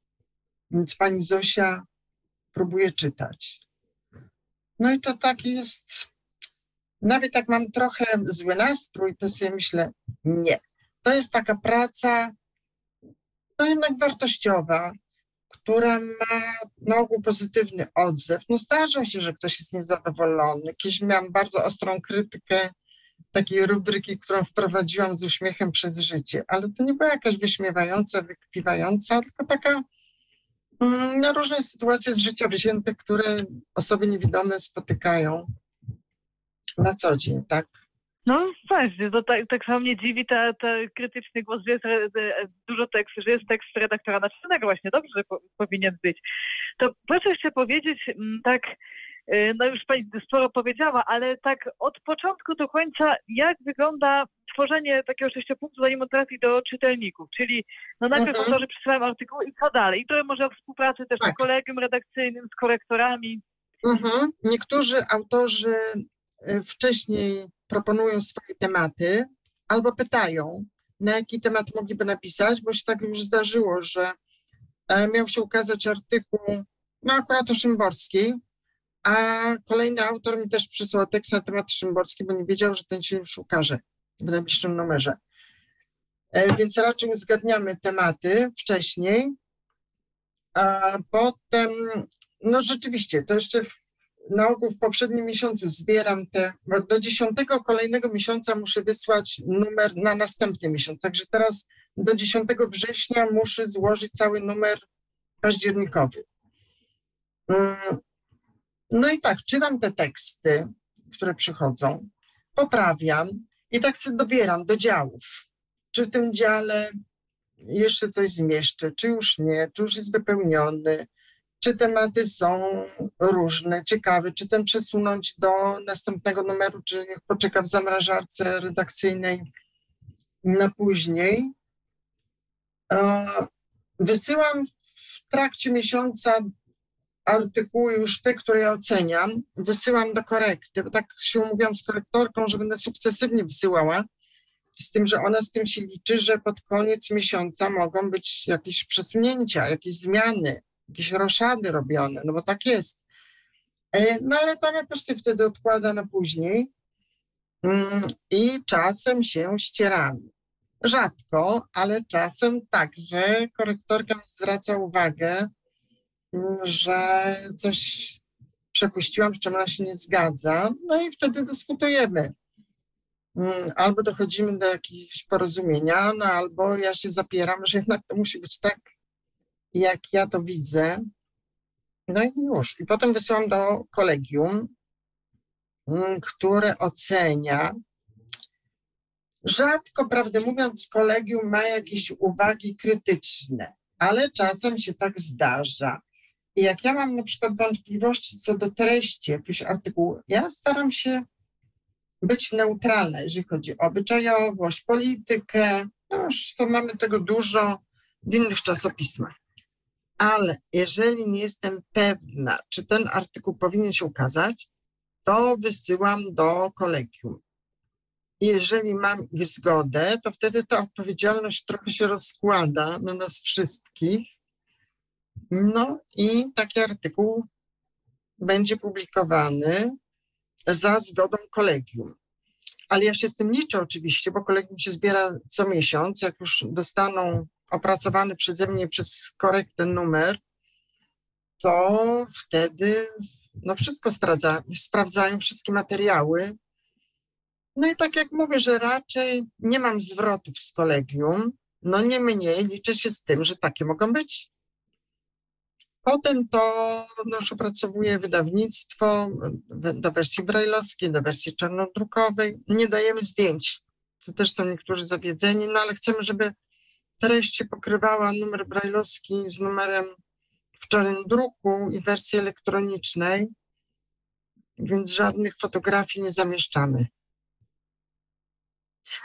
Więc pani Zosia próbuje czytać. No i to taki jest, nawet jak mam trochę zły nastrój, to sobie myślę, nie. To jest taka praca, no jednak wartościowa, która ma na ogół pozytywny odzew. No zdarza się, że ktoś jest niezadowolony. Kiedyś miałam bardzo ostrą krytykę takiej rubryki, którą wprowadziłam z uśmiechem przez życie, ale to nie była jakaś wyśmiewająca, wykpiwająca, tylko taka mm, no, różne sytuacje z życia wzięte, które osoby niewidome spotykają na co dzień, tak? No właśnie, to tak, tak samo mnie dziwi ta, ta krytyczny głos, że jest dużo tekstu, że jest tekst redaktora naczelnego właśnie, dobrze, że po, powinien być. To proszę jeszcze powiedzieć mm, tak, no już Pani sporo powiedziała, ale tak od początku do końca, jak wygląda tworzenie takiego sześciopunktu, zanim on trafi do czytelników. Czyli no najpierw Mhm. autorzy przysyłają artykuły i co dalej? I to może o współpracy też Tak. z kolegium redakcyjnym, z korektorami. Mhm. Niektórzy autorzy y, wcześniej proponują swoje tematy albo pytają, na jaki temat mogliby napisać, bo się tak już zdarzyło, że e, miał się ukazać artykuł, no akurat o Szymborskiej, a kolejny autor mi też przysłał tekst na temat Szymborskiej, bo nie wiedział, że ten się już ukaże w najbliższym numerze. E, Więc raczej uzgadniamy tematy wcześniej, a potem no rzeczywiście, to jeszcze w, na ogół w poprzednim miesiącu zbieram te, bo do dziesiątego kolejnego miesiąca muszę wysłać numer na następny miesiąc. Także teraz do 10 września muszę złożyć cały numer październikowy. No i tak, czytam te teksty, które przychodzą, poprawiam i tak sobie dobieram do działów. Czy w tym dziale jeszcze coś zmieszczę, czy już nie, czy już jest wypełniony, czy tematy są różne, ciekawe, czy ten przesunąć do następnego numeru, czy niech poczeka w zamrażarce redakcyjnej na później. E, Wysyłam w trakcie miesiąca artykuły już te, które ja oceniam, wysyłam do korekty, bo tak się umówiłam z korektorką, że będę sukcesywnie wysyłała, z tym, że ona z tym się liczy, że pod koniec miesiąca mogą być jakieś przesunięcia, jakieś zmiany, jakieś roszady robione, no bo tak jest. E, No ale to ona też się wtedy odkłada na później Mm, i czasem się ścieramy. Rzadko, ale czasem tak, że korektorka zwraca uwagę, że coś przepuściłam, z czym ona się nie zgadza, no i wtedy dyskutujemy. Mm, Albo dochodzimy do jakiegoś porozumienia, no albo ja się zapieram, że jednak to musi być tak, jak ja to widzę. No i już. I potem wysyłam do kolegium, mm, które ocenia. Rzadko, prawdę mówiąc, kolegium ma jakieś uwagi krytyczne, ale czasem się tak zdarza. I jak ja mam na przykład wątpliwości co do treści jakiegoś artykułu, ja staram się być neutralna, jeżeli chodzi o obyczajowość, politykę. No już to mamy tego dużo w innych czasopismach. Ale jeżeli nie jestem pewna, czy ten artykuł powinien się ukazać, to wysyłam do kolegium. Jeżeli mam ich zgodę, to wtedy ta odpowiedzialność trochę się rozkłada na nas wszystkich. No i taki artykuł będzie publikowany za zgodą kolegium. Ale ja się z tym liczę oczywiście, bo kolegium się zbiera co miesiąc. Jak już dostaną opracowany przeze mnie przez korektę numer, to wtedy no wszystko sprawdza, sprawdzają, wszystkie materiały. No i tak jak mówię, że raczej nie mam zwrotów z kolegium, no nie mniej liczę się z tym, że takie mogą być. Potem to no, już opracowuję wydawnictwo w- do wersji brajlowskiej, do wersji czarnodrukowej. Nie dajemy zdjęć. To też są niektórzy zawiedzeni, no ale chcemy, żeby treść się pokrywała numer brajlowski z numerem w czarnym druku i wersji elektronicznej, więc żadnych fotografii nie zamieszczamy.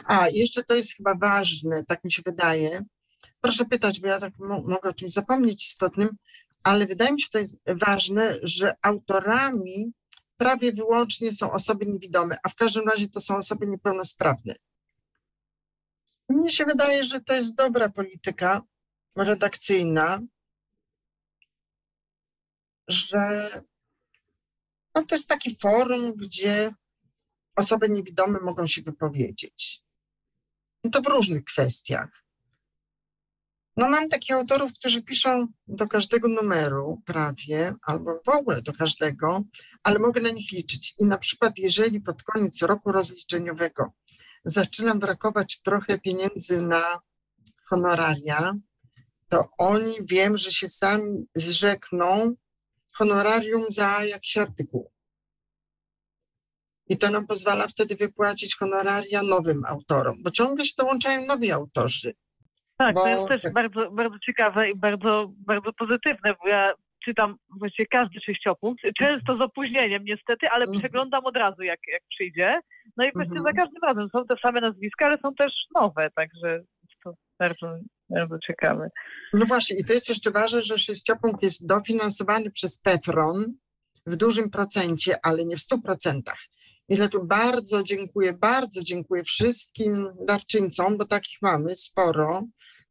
A, jeszcze to jest chyba ważne, tak mi się wydaje. Proszę pytać, bo ja tak mo- mogę o czymś zapomnieć istotnym, ale wydaje mi się, to jest ważne, że autorami prawie wyłącznie są osoby niewidome, a w każdym razie to są osoby niepełnosprawne. Mnie się wydaje, że to jest dobra polityka redakcyjna, że no to jest taki forum, gdzie osoby niewidome mogą się wypowiedzieć. I to w różnych kwestiach. No mam takich autorów, którzy piszą do każdego numeru prawie, albo w ogóle do każdego, ale mogę na nich liczyć. I na przykład, jeżeli pod koniec roku rozliczeniowego zaczynam brakować trochę pieniędzy na honoraria, to oni wiem, że się sami zrzekną honorarium za jakiś artykuł. I to nam pozwala wtedy wypłacić honoraria nowym autorom, bo ciągle się dołączają nowi autorzy. Tak, Bo- to jest też bardzo, bardzo ciekawe i bardzo, bardzo pozytywne, bo ja czytam właściwie każdy sześciopunkt, często z opóźnieniem niestety, ale Mhm. przeglądam od razu, jak, jak przyjdzie, No i właściwie Mhm. za każdym razem są te same nazwiska, ale są też nowe, także to bardzo, bardzo ciekawe. No właśnie, i to jest jeszcze ważne, że sześciopunkt jest dofinansowany przez Petron w dużym procencie, ale nie w stu procentach. I dlatego bardzo dziękuję, bardzo dziękuję wszystkim darczyńcom, bo takich mamy sporo.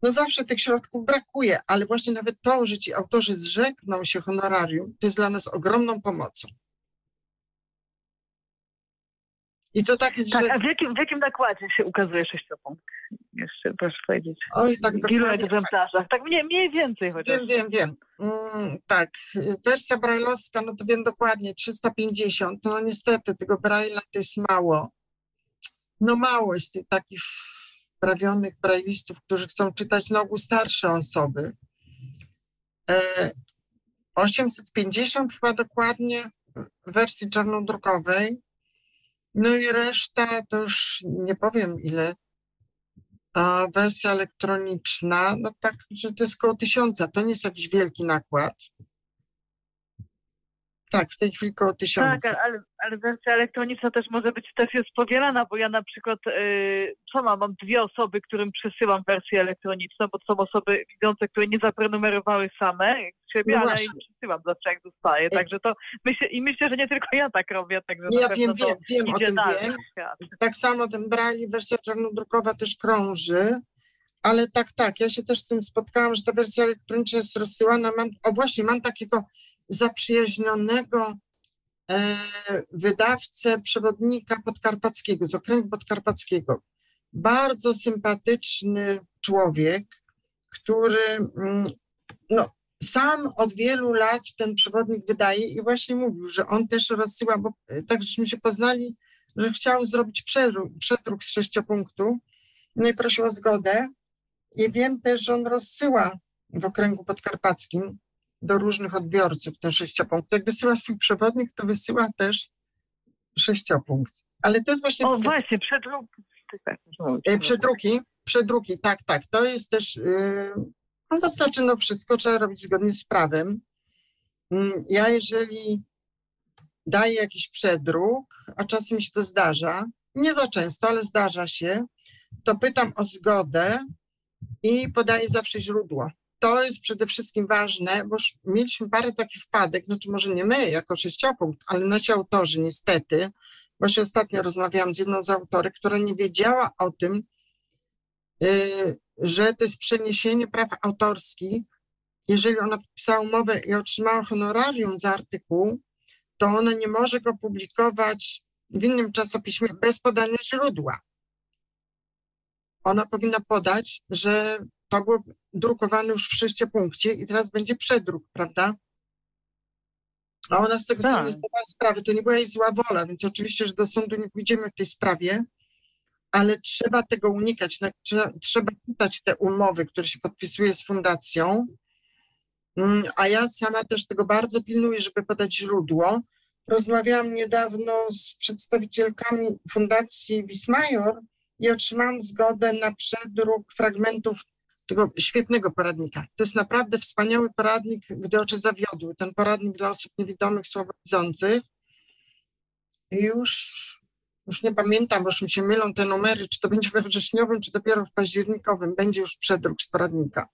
No zawsze tych środków brakuje, ale właśnie nawet to, że ci autorzy zrzekną się honorarium, to jest dla nas ogromną pomocą. I to tak jest, Tak, że... a w jakim, w jakim nakładzie się ukazuje sześciopunkt? Jeszcze proszę powiedzieć. Oj, tak W ilu egzemplarzach? Tak mniej, mniej więcej chociaż. Wiem, wiem, wiem. Mm, tak, wersja brajlowska, no to wiem dokładnie, 350. No niestety tego brajla to jest mało. No mało jest takich wprawionych brajlistów, którzy chcą czytać na ogół starsze osoby. E, 850 chyba dokładnie w wersji czarnodrukowej. No i reszta to już nie powiem ile. A wersja elektroniczna, no tak, że to jest koło tysiąca, to nie jest jakiś wielki nakład. Tak, w tej chwili koło Tak, tysiąca. ale, ale wersja elektroniczna też może być, też jest powielana, bo ja na przykład, yy, co mam, dwie osoby, którym przesyłam wersję elektroniczną, bo to są osoby widzące, które nie zaprenumerowały same siebie, No ale im przesyłam zawsze jak dostaję, Ej. także to myślę, i myślę, że nie tylko ja tak robię, także ja wiem, wiem, wiem, o tym wiem. świat. Tak samo ten brali, wersja czarnodrukowa też krąży, ale tak, tak, ja się też z tym spotkałam, że ta wersja elektroniczna jest rozsyłana. Mam, o właśnie, mam takiego zaprzyjaźnionego e, wydawcę, przewodnika podkarpackiego, z okręgu podkarpackiego. Bardzo sympatyczny człowiek, który mm, no, sam od wielu lat ten przewodnik wydaje i właśnie mówił, że on też rozsyła, bo e, tak żeśmy się poznali, że chciał zrobić przedruk z sześciopunktu, no i prosił o zgodę. I wiem też, że on rozsyła w okręgu podkarpackim do różnych odbiorców ten sześciopunkt. Jak wysyła swój przewodnik, to wysyła też sześciopunkt. Ale to jest właśnie O właśnie, przedruk. Mówić. e, przedruki, przedruki, tak, tak. To jest też, yy, no to znaczy, no wszystko trzeba robić zgodnie z prawem. Mm, Ja jeżeli daję jakiś przedruk, a czasem mi się to zdarza, nie za często, ale zdarza się, to pytam o zgodę i podaję zawsze źródło. To jest przede wszystkim ważne, bo mieliśmy parę takich wpadek, znaczy może nie my jako sześciopunkt, ale nasi autorzy niestety. Właśnie ostatnio rozmawiałam z jedną z autorek, która nie wiedziała o tym, yy, że to jest przeniesienie praw autorskich. Jeżeli ona podpisała umowę i otrzymała honorarium za artykuł, to ona nie może go publikować w innym czasopiśmie bez podania źródła. Ona powinna podać, że to było drukowane już w sześciopunkcie i teraz będzie przedruk, prawda? A ona z tego sobie Tak. nie zdawała sprawy. To nie była jej zła wola, więc oczywiście, że do sądu nie pójdziemy w tej sprawie, ale trzeba tego unikać. Trzeba czytać te umowy, które się podpisuje z fundacją. Mm, A ja sama też tego bardzo pilnuję, żeby podać źródło. Rozmawiałam niedawno z przedstawicielkami Fundacji Wismajor i otrzymałam zgodę na przedruk fragmentów tego świetnego poradnika. To jest naprawdę wspaniały poradnik, gdy oczy zawiodły. Ten poradnik dla osób niewidomych, słabowidzących. Już, już nie pamiętam, bo już mi się mylą te numery, czy to będzie we wrześniowym, czy dopiero w październikowym. Będzie już przedruk z poradnika.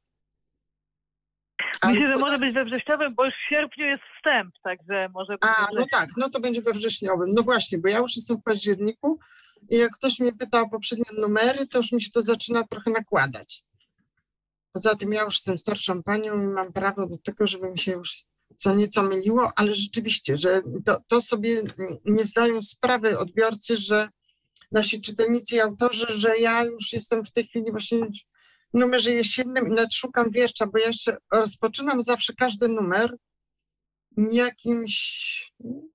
Myślę, że może być we wrześniowym, bo już w sierpniu jest wstęp, także może być A, no tak, no to będzie we wrześniowym. No właśnie, bo ja już jestem w październiku i jak ktoś mnie pyta o poprzednie numery, to już mi się to zaczyna trochę nakładać. Poza tym ja już jestem starszą panią i mam prawo do tego, żeby mi się już co nieco myliło, ale rzeczywiście, że to, to sobie nie zdają sprawy odbiorcy, że nasi czytelnicy i autorzy, że ja już jestem w tej chwili właśnie w numerze jesiennym i nawet szukam wieszcza, bo ja jeszcze rozpoczynam zawsze każdy numer jakimś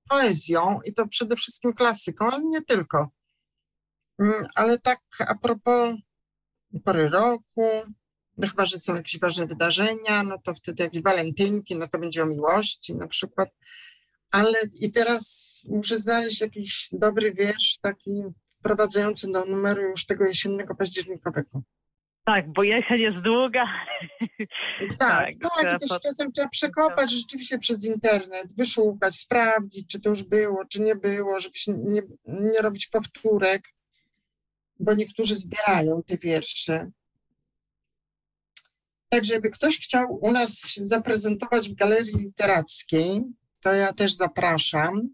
poezją i to przede wszystkim klasyką, ale nie tylko. Mm, Ale tak a propos pory roku, no chyba, że są jakieś ważne wydarzenia, no to wtedy jakieś walentynki, no to będzie o miłości na przykład. Ale i teraz muszę znaleźć jakiś dobry wiersz, taki wprowadzający do numeru już tego jesiennego, październikowego. Tak, bo jesień jest długa. Tak, Tak, tak, i też pod- czasem trzeba przekopać rzeczywiście przez internet, wyszukać, sprawdzić, czy to już było, czy nie było, żeby się nie, nie robić powtórek, bo niektórzy zbierają te wiersze. Tak, żeby ktoś chciał u nas zaprezentować w galerii literackiej, to ja też zapraszam.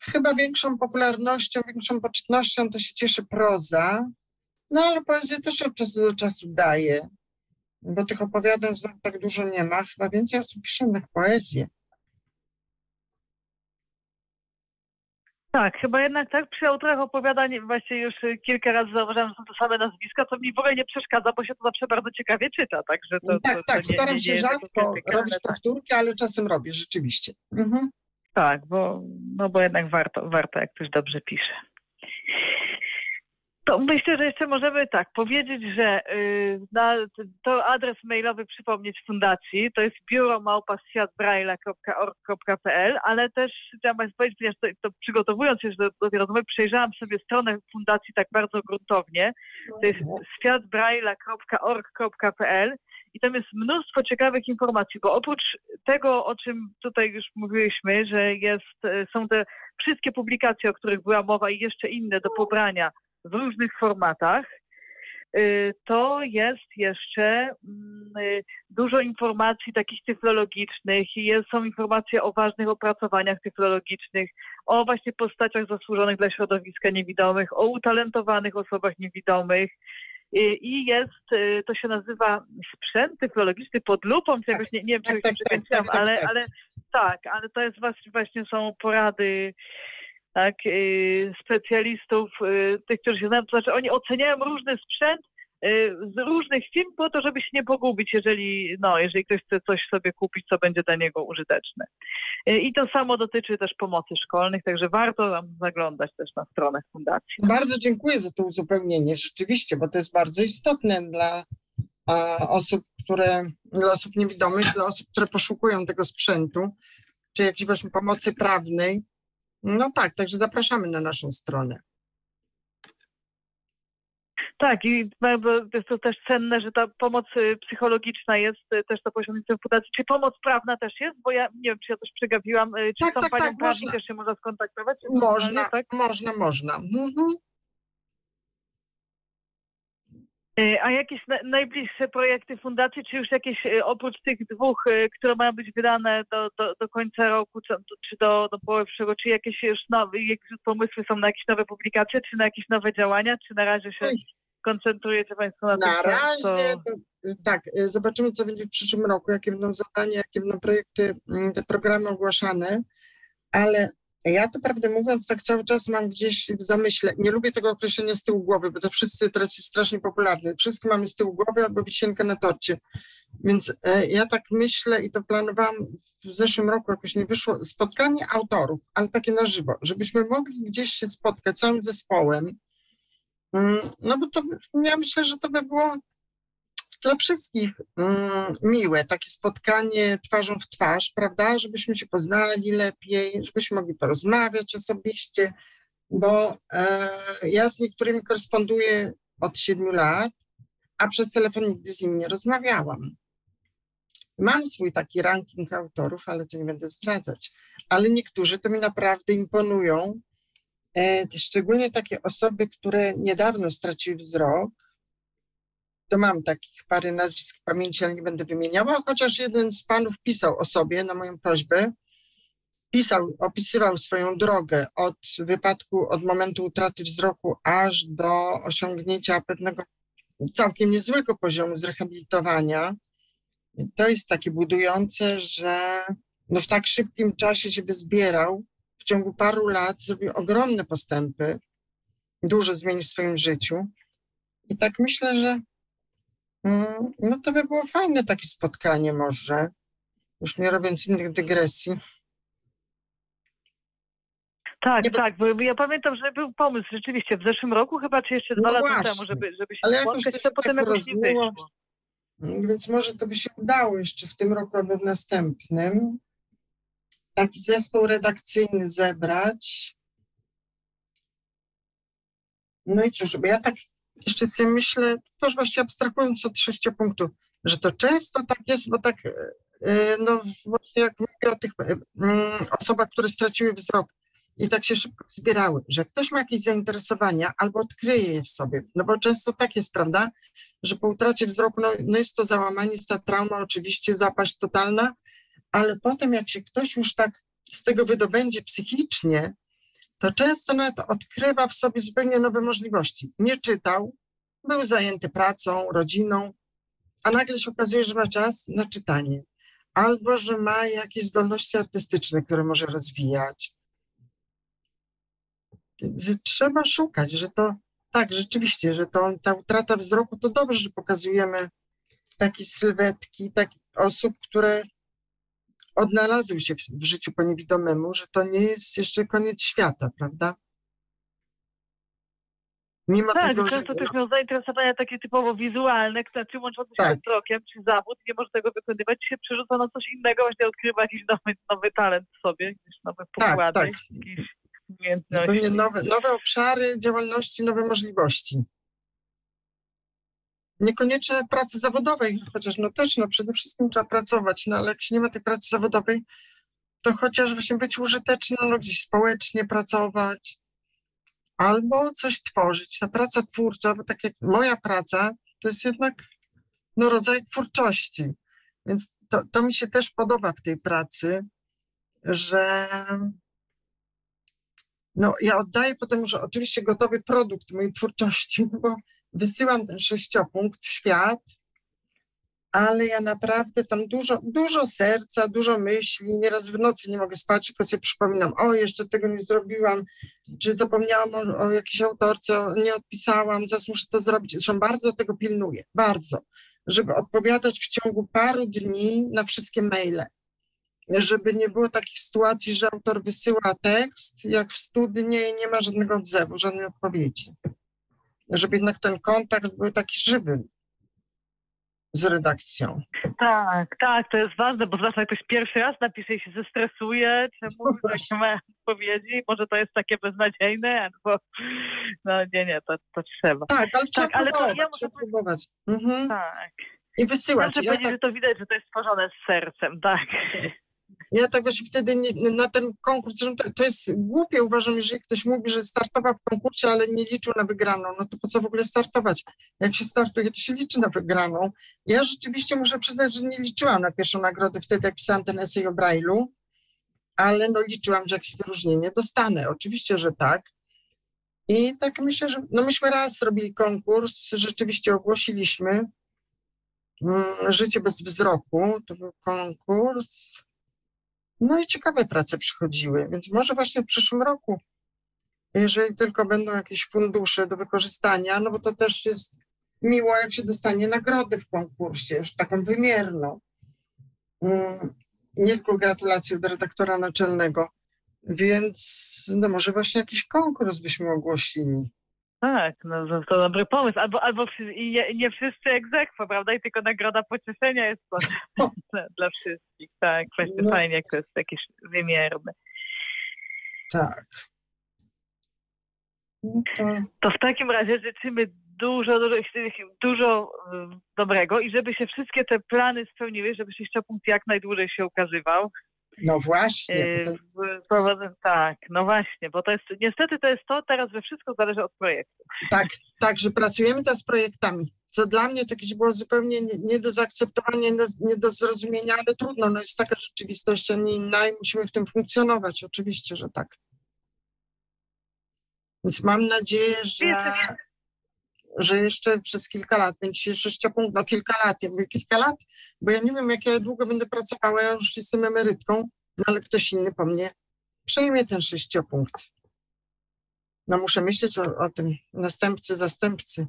Chyba większą popularnością, większą poczytnością to się cieszy proza, no ale poezję też od czasu do czasu daje bo tych opowiadań znowu tak dużo nie ma. Chyba więcej osób pisze na poezję. Tak, chyba jednak tak przy autorach opowiadań właśnie już y, kilka razy zauważyłam, że są to same nazwiska, co mi w ogóle nie przeszkadza, bo się to zawsze bardzo ciekawie czyta, także to, tak, to, tak, to nie, staram nie, się nie rzadko robić tak. powtórki, ale czasem robię, rzeczywiście. Mhm. Tak, bo, no bo jednak warto, warto, jak ktoś dobrze pisze. To myślę, że jeszcze możemy tak powiedzieć, że y, na, to adres mailowy przypomnieć fundacji, to jest biuro małpa światbraila.org.pl, ale też chciałam Państwu powiedzieć, ponieważ to, to przygotowując się do, do tej rozmowy, przejrzałam sobie stronę fundacji tak bardzo gruntownie. To jest światbraila.org.pl i tam jest mnóstwo ciekawych informacji, bo oprócz tego, o czym tutaj już mówiliśmy, że jest, e, są te wszystkie publikacje, o których była mowa i jeszcze inne do pobrania w różnych formatach, y, to jest jeszcze mm, y, dużo informacji takich jest, są informacje o ważnych opracowaniach tyflologicznych, o właśnie postaciach zasłużonych dla środowiska niewidomych, o utalentowanych osobach niewidomych, Y, i jest, to się nazywa sprzęt tyflologiczny pod lupą, czy jakoś nie, nie wiem, czy Tak, tak, tak, tak, tak, ale, tak. ale tak, ale to jest właśnie, właśnie są porady tak, y, specjalistów, y, tych, którzy się znają, to znaczy oni oceniają różny sprzęt y, z różnych firm po to, żeby się nie pogubić, jeżeli, no, jeżeli ktoś chce coś sobie kupić, co będzie dla niego użyteczne. I to samo dotyczy też pomocy szkolnych, także warto tam zaglądać też na stronę fundacji. Bardzo dziękuję za to uzupełnienie, rzeczywiście, bo to jest bardzo istotne dla osób, które, dla osób niewidomych, dla osób, które poszukują tego sprzętu, czy jakiejś właśnie pomocy prawnej. No tak, także zapraszamy na naszą stronę. Tak, i jest to też cenne, że ta pomoc y, psychologiczna jest y, też do pośrednictwem fundacji. Czy pomoc prawna też jest? Bo ja nie wiem, czy ja coś przegapiłam. y, Czy Tak, z tą tak, panią tak, prawnik można. też się można skontaktować? Można, tak? można, można. Mhm. Y, A jakieś na, najbliższe projekty fundacji, czy już jakieś y, oprócz tych dwóch, y, które mają być wydane do, do, do końca roku, czy, do, do połowy przyszłego, czy jakieś już nowe, jakieś pomysły są na jakieś nowe publikacje, czy na jakieś nowe działania, czy na razie się koncentrujecie Państwo na tym, Na razie, to, tak, zobaczymy, co będzie w przyszłym roku, jakie będą zadania, jakie będą projekty, mm, te programy ogłaszane, ale ja to prawdę mówiąc, tak cały czas mam gdzieś w zamyśle, nie lubię tego określenia z tyłu głowy, bo to wszyscy teraz jest strasznie popularne, wszystko mamy z tyłu głowy albo wisienkę na torcie, więc e, ja tak myślę i to planowałam w zeszłym roku, jakoś nie wyszło, spotkanie autorów, ale takie na żywo, żebyśmy mogli gdzieś się spotkać całym zespołem, Mm, No bo to ja myślę, że to by było dla wszystkich mm, miłe, takie spotkanie twarzą w twarz, prawda? Żebyśmy się poznali lepiej, żebyśmy mogli porozmawiać osobiście, bo e, ja z niektórymi koresponduję od siedmiu lat, a przez telefon nigdy z nimi nie rozmawiałam. Mam swój taki ranking autorów, ale to nie będę zdradzać. Ale niektórzy to mi naprawdę imponują. E, szczególnie takie osoby, które niedawno straciły wzrok, to mam takich parę nazwisk w pamięci, ale nie będę wymieniała, chociaż jeden z panów pisał o sobie na moją prośbę. Pisał, opisywał swoją drogę od wypadku, od momentu utraty wzroku, aż do osiągnięcia pewnego całkiem niezłego poziomu zrehabilitowania. To jest takie budujące, że no w tak szybkim czasie się wyzbierał, w ciągu paru lat zrobił ogromne postępy, dużo zmienił w swoim życiu. I tak myślę, że no to by było fajne takie spotkanie może, już nie robiąc innych dygresji. Tak, Nie, tak, bo ja pamiętam, że był pomysł rzeczywiście w zeszłym roku chyba, czy jeszcze dwa No lata właśnie. temu, żeby, żeby się Ale spotkać, to to potem tak jakoś nie wyszło. Mm, Więc może to by się udało jeszcze w tym roku albo w następnym. Taki zespół redakcyjny zebrać. No i cóż, bo ja tak jeszcze sobie myślę, już właśnie abstrahując od sześciopunktu, że to często tak jest, bo tak, e, no właśnie jak mówię o tych e, mm, osobach, które straciły wzrok i tak się szybko zbierały, że ktoś ma jakieś zainteresowania albo odkryje je w sobie, no bo często tak jest, prawda, że po utracie wzroku, no, no jest to załamanie, jest ta trauma, oczywiście zapaść totalna, ale potem jak się ktoś już tak z tego wydobędzie psychicznie, to często nawet odkrywa w sobie zupełnie nowe możliwości. Nie czytał, był zajęty pracą, rodziną, a nagle się okazuje, że ma czas na czytanie, albo że ma jakieś zdolności artystyczne, które może rozwijać. Trzeba szukać, że to tak, rzeczywiście, że to ta utrata wzroku to dobrze, że pokazujemy takie sylwetki, takich osób, które odnalazły się w, w życiu po niewidomemu, że to nie jest jeszcze koniec świata, prawda? Mimo tak, tego, że często też miał zainteresowania takie typowo wizualne, które czy łączące się Tak. z wzrokiem, czy zawód, nie może tego wykonywać, się przerzuca na coś innego, właśnie odkrywa jakiś nowy, nowy talent w sobie, jakieś nowe Tak, pokłady, tak. jakieś umiejętności. zupełnie nowe, nowe obszary działalności, nowe możliwości. Niekoniecznie pracy zawodowej, chociaż no też no przede wszystkim trzeba pracować, no ale jak się nie ma tej pracy zawodowej, to chociaż właśnie być użytecznym, no gdzieś społecznie pracować, albo coś tworzyć. Ta praca twórcza, bo tak jak moja praca, to jest jednak no, rodzaj twórczości. Więc to, to mi się też podoba w tej pracy, że no, ja oddaję potem już oczywiście gotowy produkt mojej twórczości, bo wysyłam ten sześciopunkt w świat, ale ja naprawdę tam dużo, dużo serca, dużo myśli, nieraz w nocy nie mogę spać, tylko sobie przypominam, o jeszcze tego nie zrobiłam, czy zapomniałam o, o jakiejś autorce, nie odpisałam, zaraz muszę to zrobić. Zresztą bardzo tego pilnuję, bardzo, żeby odpowiadać w ciągu paru dni na wszystkie maile żeby nie było takich sytuacji, że autor wysyła tekst, jak w studnie i nie ma żadnego odzewu, żadnej odpowiedzi. Żeby jednak ten kontakt był taki żywy z redakcją. Tak, tak, to jest ważne, bo zwłaszcza jak ktoś pierwszy raz napisze i się zestresuje, czy mówi, że nie ma odpowiedzi, może to jest takie beznadziejne, albo no nie, nie, to, to trzeba. Tak, ale trzeba ale to próbować, ja muszę próbować. Mhm. Tak. I wysyłać. Muszę Ja powiedzieć, tak, że to widać, że to jest stworzone z sercem, tak. ja tak właśnie wtedy nie, na ten konkurs, to, to jest głupie, uważam, jeżeli ktoś mówi, że startował w konkursie, ale nie liczył na wygraną, no to po co w ogóle startować? Jak się startuje, to się liczy na wygraną. Ja rzeczywiście muszę przyznać, że nie liczyłam na pierwszą nagrodę wtedy, jak pisałam ten esej o Braille'u, ale no liczyłam, że jakieś wyróżnienie dostanę. Oczywiście, że tak. I tak myślę, że no myśmy raz robili konkurs, rzeczywiście ogłosiliśmy mm, Życie bez wzroku, to był konkurs. No i ciekawe prace przychodziły, więc może właśnie w przyszłym roku, jeżeli tylko będą jakieś fundusze do wykorzystania, no bo to też jest miło, jak się dostanie nagrodę w konkursie, już taką wymierną. Mm, Nie tylko gratulacje do redaktora naczelnego, więc no może właśnie jakiś konkurs byśmy ogłosili. Tak, no to, to dobry pomysł. Albo, albo nie, nie wszyscy egzekwo, prawda? I tylko nagroda pocieszenia jest to dla, wszystkich. Tak, właśnie No. fajnie, jak to jest jakieś wymierne. Tak. No to w takim razie życzymy dużo, dużo, dużo y, dobrego i żeby się wszystkie te plany spełniły, żeby sześciopunkt jak najdłużej się ukazywał. No właśnie. Y, prowadzę- Tak, no właśnie, bo to jest, niestety to jest to, teraz we wszystko zależy od projektu. Tak, tak, że pracujemy teraz z projektami, co dla mnie to jakieś było zupełnie nie, nie do zaakceptowania, nie do, nie do zrozumienia, ale trudno, no jest taka rzeczywistość, a nie inna i musimy w tym funkcjonować, oczywiście, że tak. Więc mam nadzieję, że, Jesteś- że jeszcze przez kilka lat będzie się sześciopunkt, no kilka lat, ja mówię kilka lat, bo ja nie wiem, jak ja długo będę pracowała, ja już jestem emerytką, no ale ktoś inny po mnie przejmie ten sześciopunkt. No muszę myśleć o, o tym następcy, zastępcy.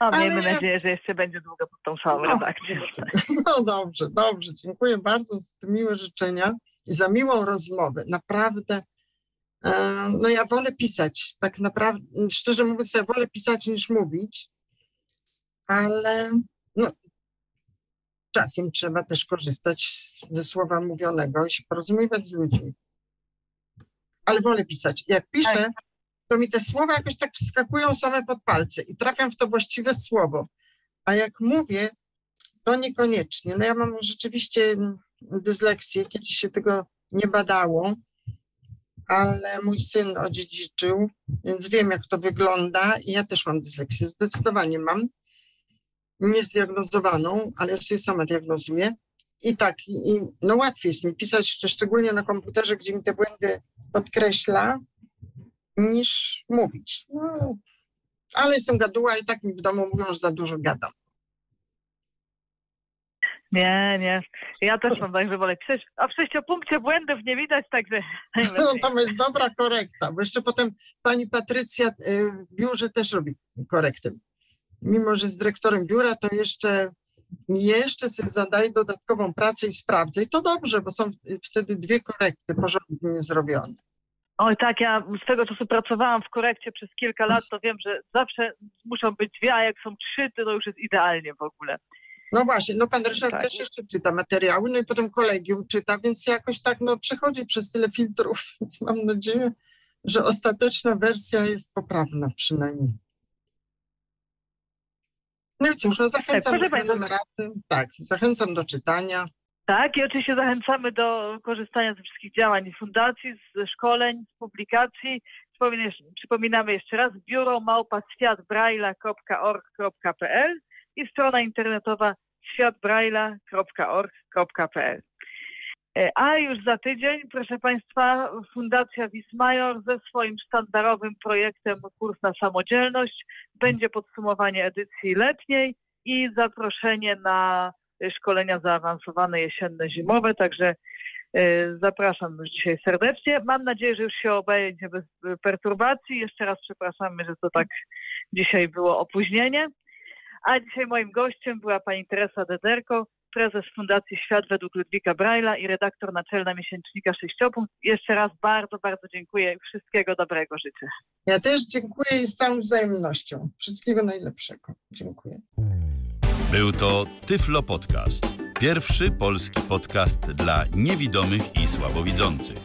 No, Ale miejmy jest- nadzieję, że jeszcze będzie długo pod tą samą No. redakcją. No dobrze, dobrze. Dziękuję bardzo za te miłe życzenia i za miłą rozmowę. Naprawdę. E, No ja wolę pisać, tak naprawdę, szczerze mówiąc, ja wolę pisać niż mówić, ale no, czasem trzeba też korzystać ze słowa mówionego i się porozumiewać z ludźmi. Ale wolę pisać. Jak piszę, to mi te słowa jakoś tak wskakują same pod palce i trafiam w to właściwe słowo. A jak mówię, to niekoniecznie. No ja mam rzeczywiście dysleksję, kiedyś się tego nie badało, ale mój syn odziedziczył, więc wiem, jak to wygląda. I ja też mam dysleksję, zdecydowanie mam. Niezdiagnozowaną, ale ja sobie sama diagnozuję. I tak, i, no łatwiej jest mi pisać, szczególnie na komputerze, gdzie mi te błędy podkreśla, niż mówić. No, ale jestem gaduła i tak mi w domu mówią, że za dużo gadam. Nie, nie. Ja też mam tak, że wolę. A w sześciopunkcie błędów nie widać, także No to jest dobra korekta, bo jeszcze potem pani Patrycja y, w biurze też robi korekty. Mimo, że z dyrektorem biura, to jeszcze jeszcze sobie zadaje dodatkową pracę i sprawdzę. I to dobrze, bo są wtedy dwie korekty porządnie zrobione. Oj tak, ja z tego czasu pracowałam w korekcie przez kilka lat, to wiem, że zawsze muszą być dwie, a jak są trzy, to już jest idealnie w ogóle. No właśnie, no pan Ryszard tak. też jeszcze czyta materiały, no i potem kolegium czyta, więc jakoś tak no, przechodzi przez tyle filtrów, więc mam nadzieję, że ostateczna wersja jest poprawna przynajmniej. No i cóż, no zachęcam tak, do numeraty, tak, zachęcam do czytania. Tak, i oczywiście zachęcamy do korzystania ze wszystkich działań fundacji, ze szkoleń, z publikacji. Przypominamy jeszcze raz biuro małpaświatbraila.org.pl i strona internetowa światbraila.org.pl. E, a już za tydzień, proszę Państwa, Fundacja Wismajor ze swoim sztandarowym projektem Kurs na Samodzielność będzie podsumowanie edycji letniej i zaproszenie na szkolenia zaawansowane jesienne, zimowe, także e, zapraszam już dzisiaj serdecznie. Mam nadzieję, że już się obejdzie bez perturbacji. Jeszcze raz przepraszamy, że to tak dzisiaj było opóźnienie. A dzisiaj moim gościem była pani Teresa Dederko, prezes Fundacji Świat według Ludwika Braila i redaktor naczelna miesięcznika Sześciopunkt. Jeszcze raz bardzo, bardzo dziękuję i wszystkiego dobrego życzę. Ja też dziękuję i z całą wzajemnością. Wszystkiego najlepszego. Dziękuję. Był to Tyflo Podcast. Pierwszy polski podcast dla niewidomych i słabowidzących.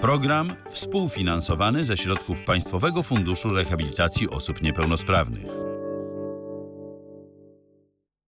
Program współfinansowany ze środków Państwowego Funduszu Rehabilitacji Osób Niepełnosprawnych.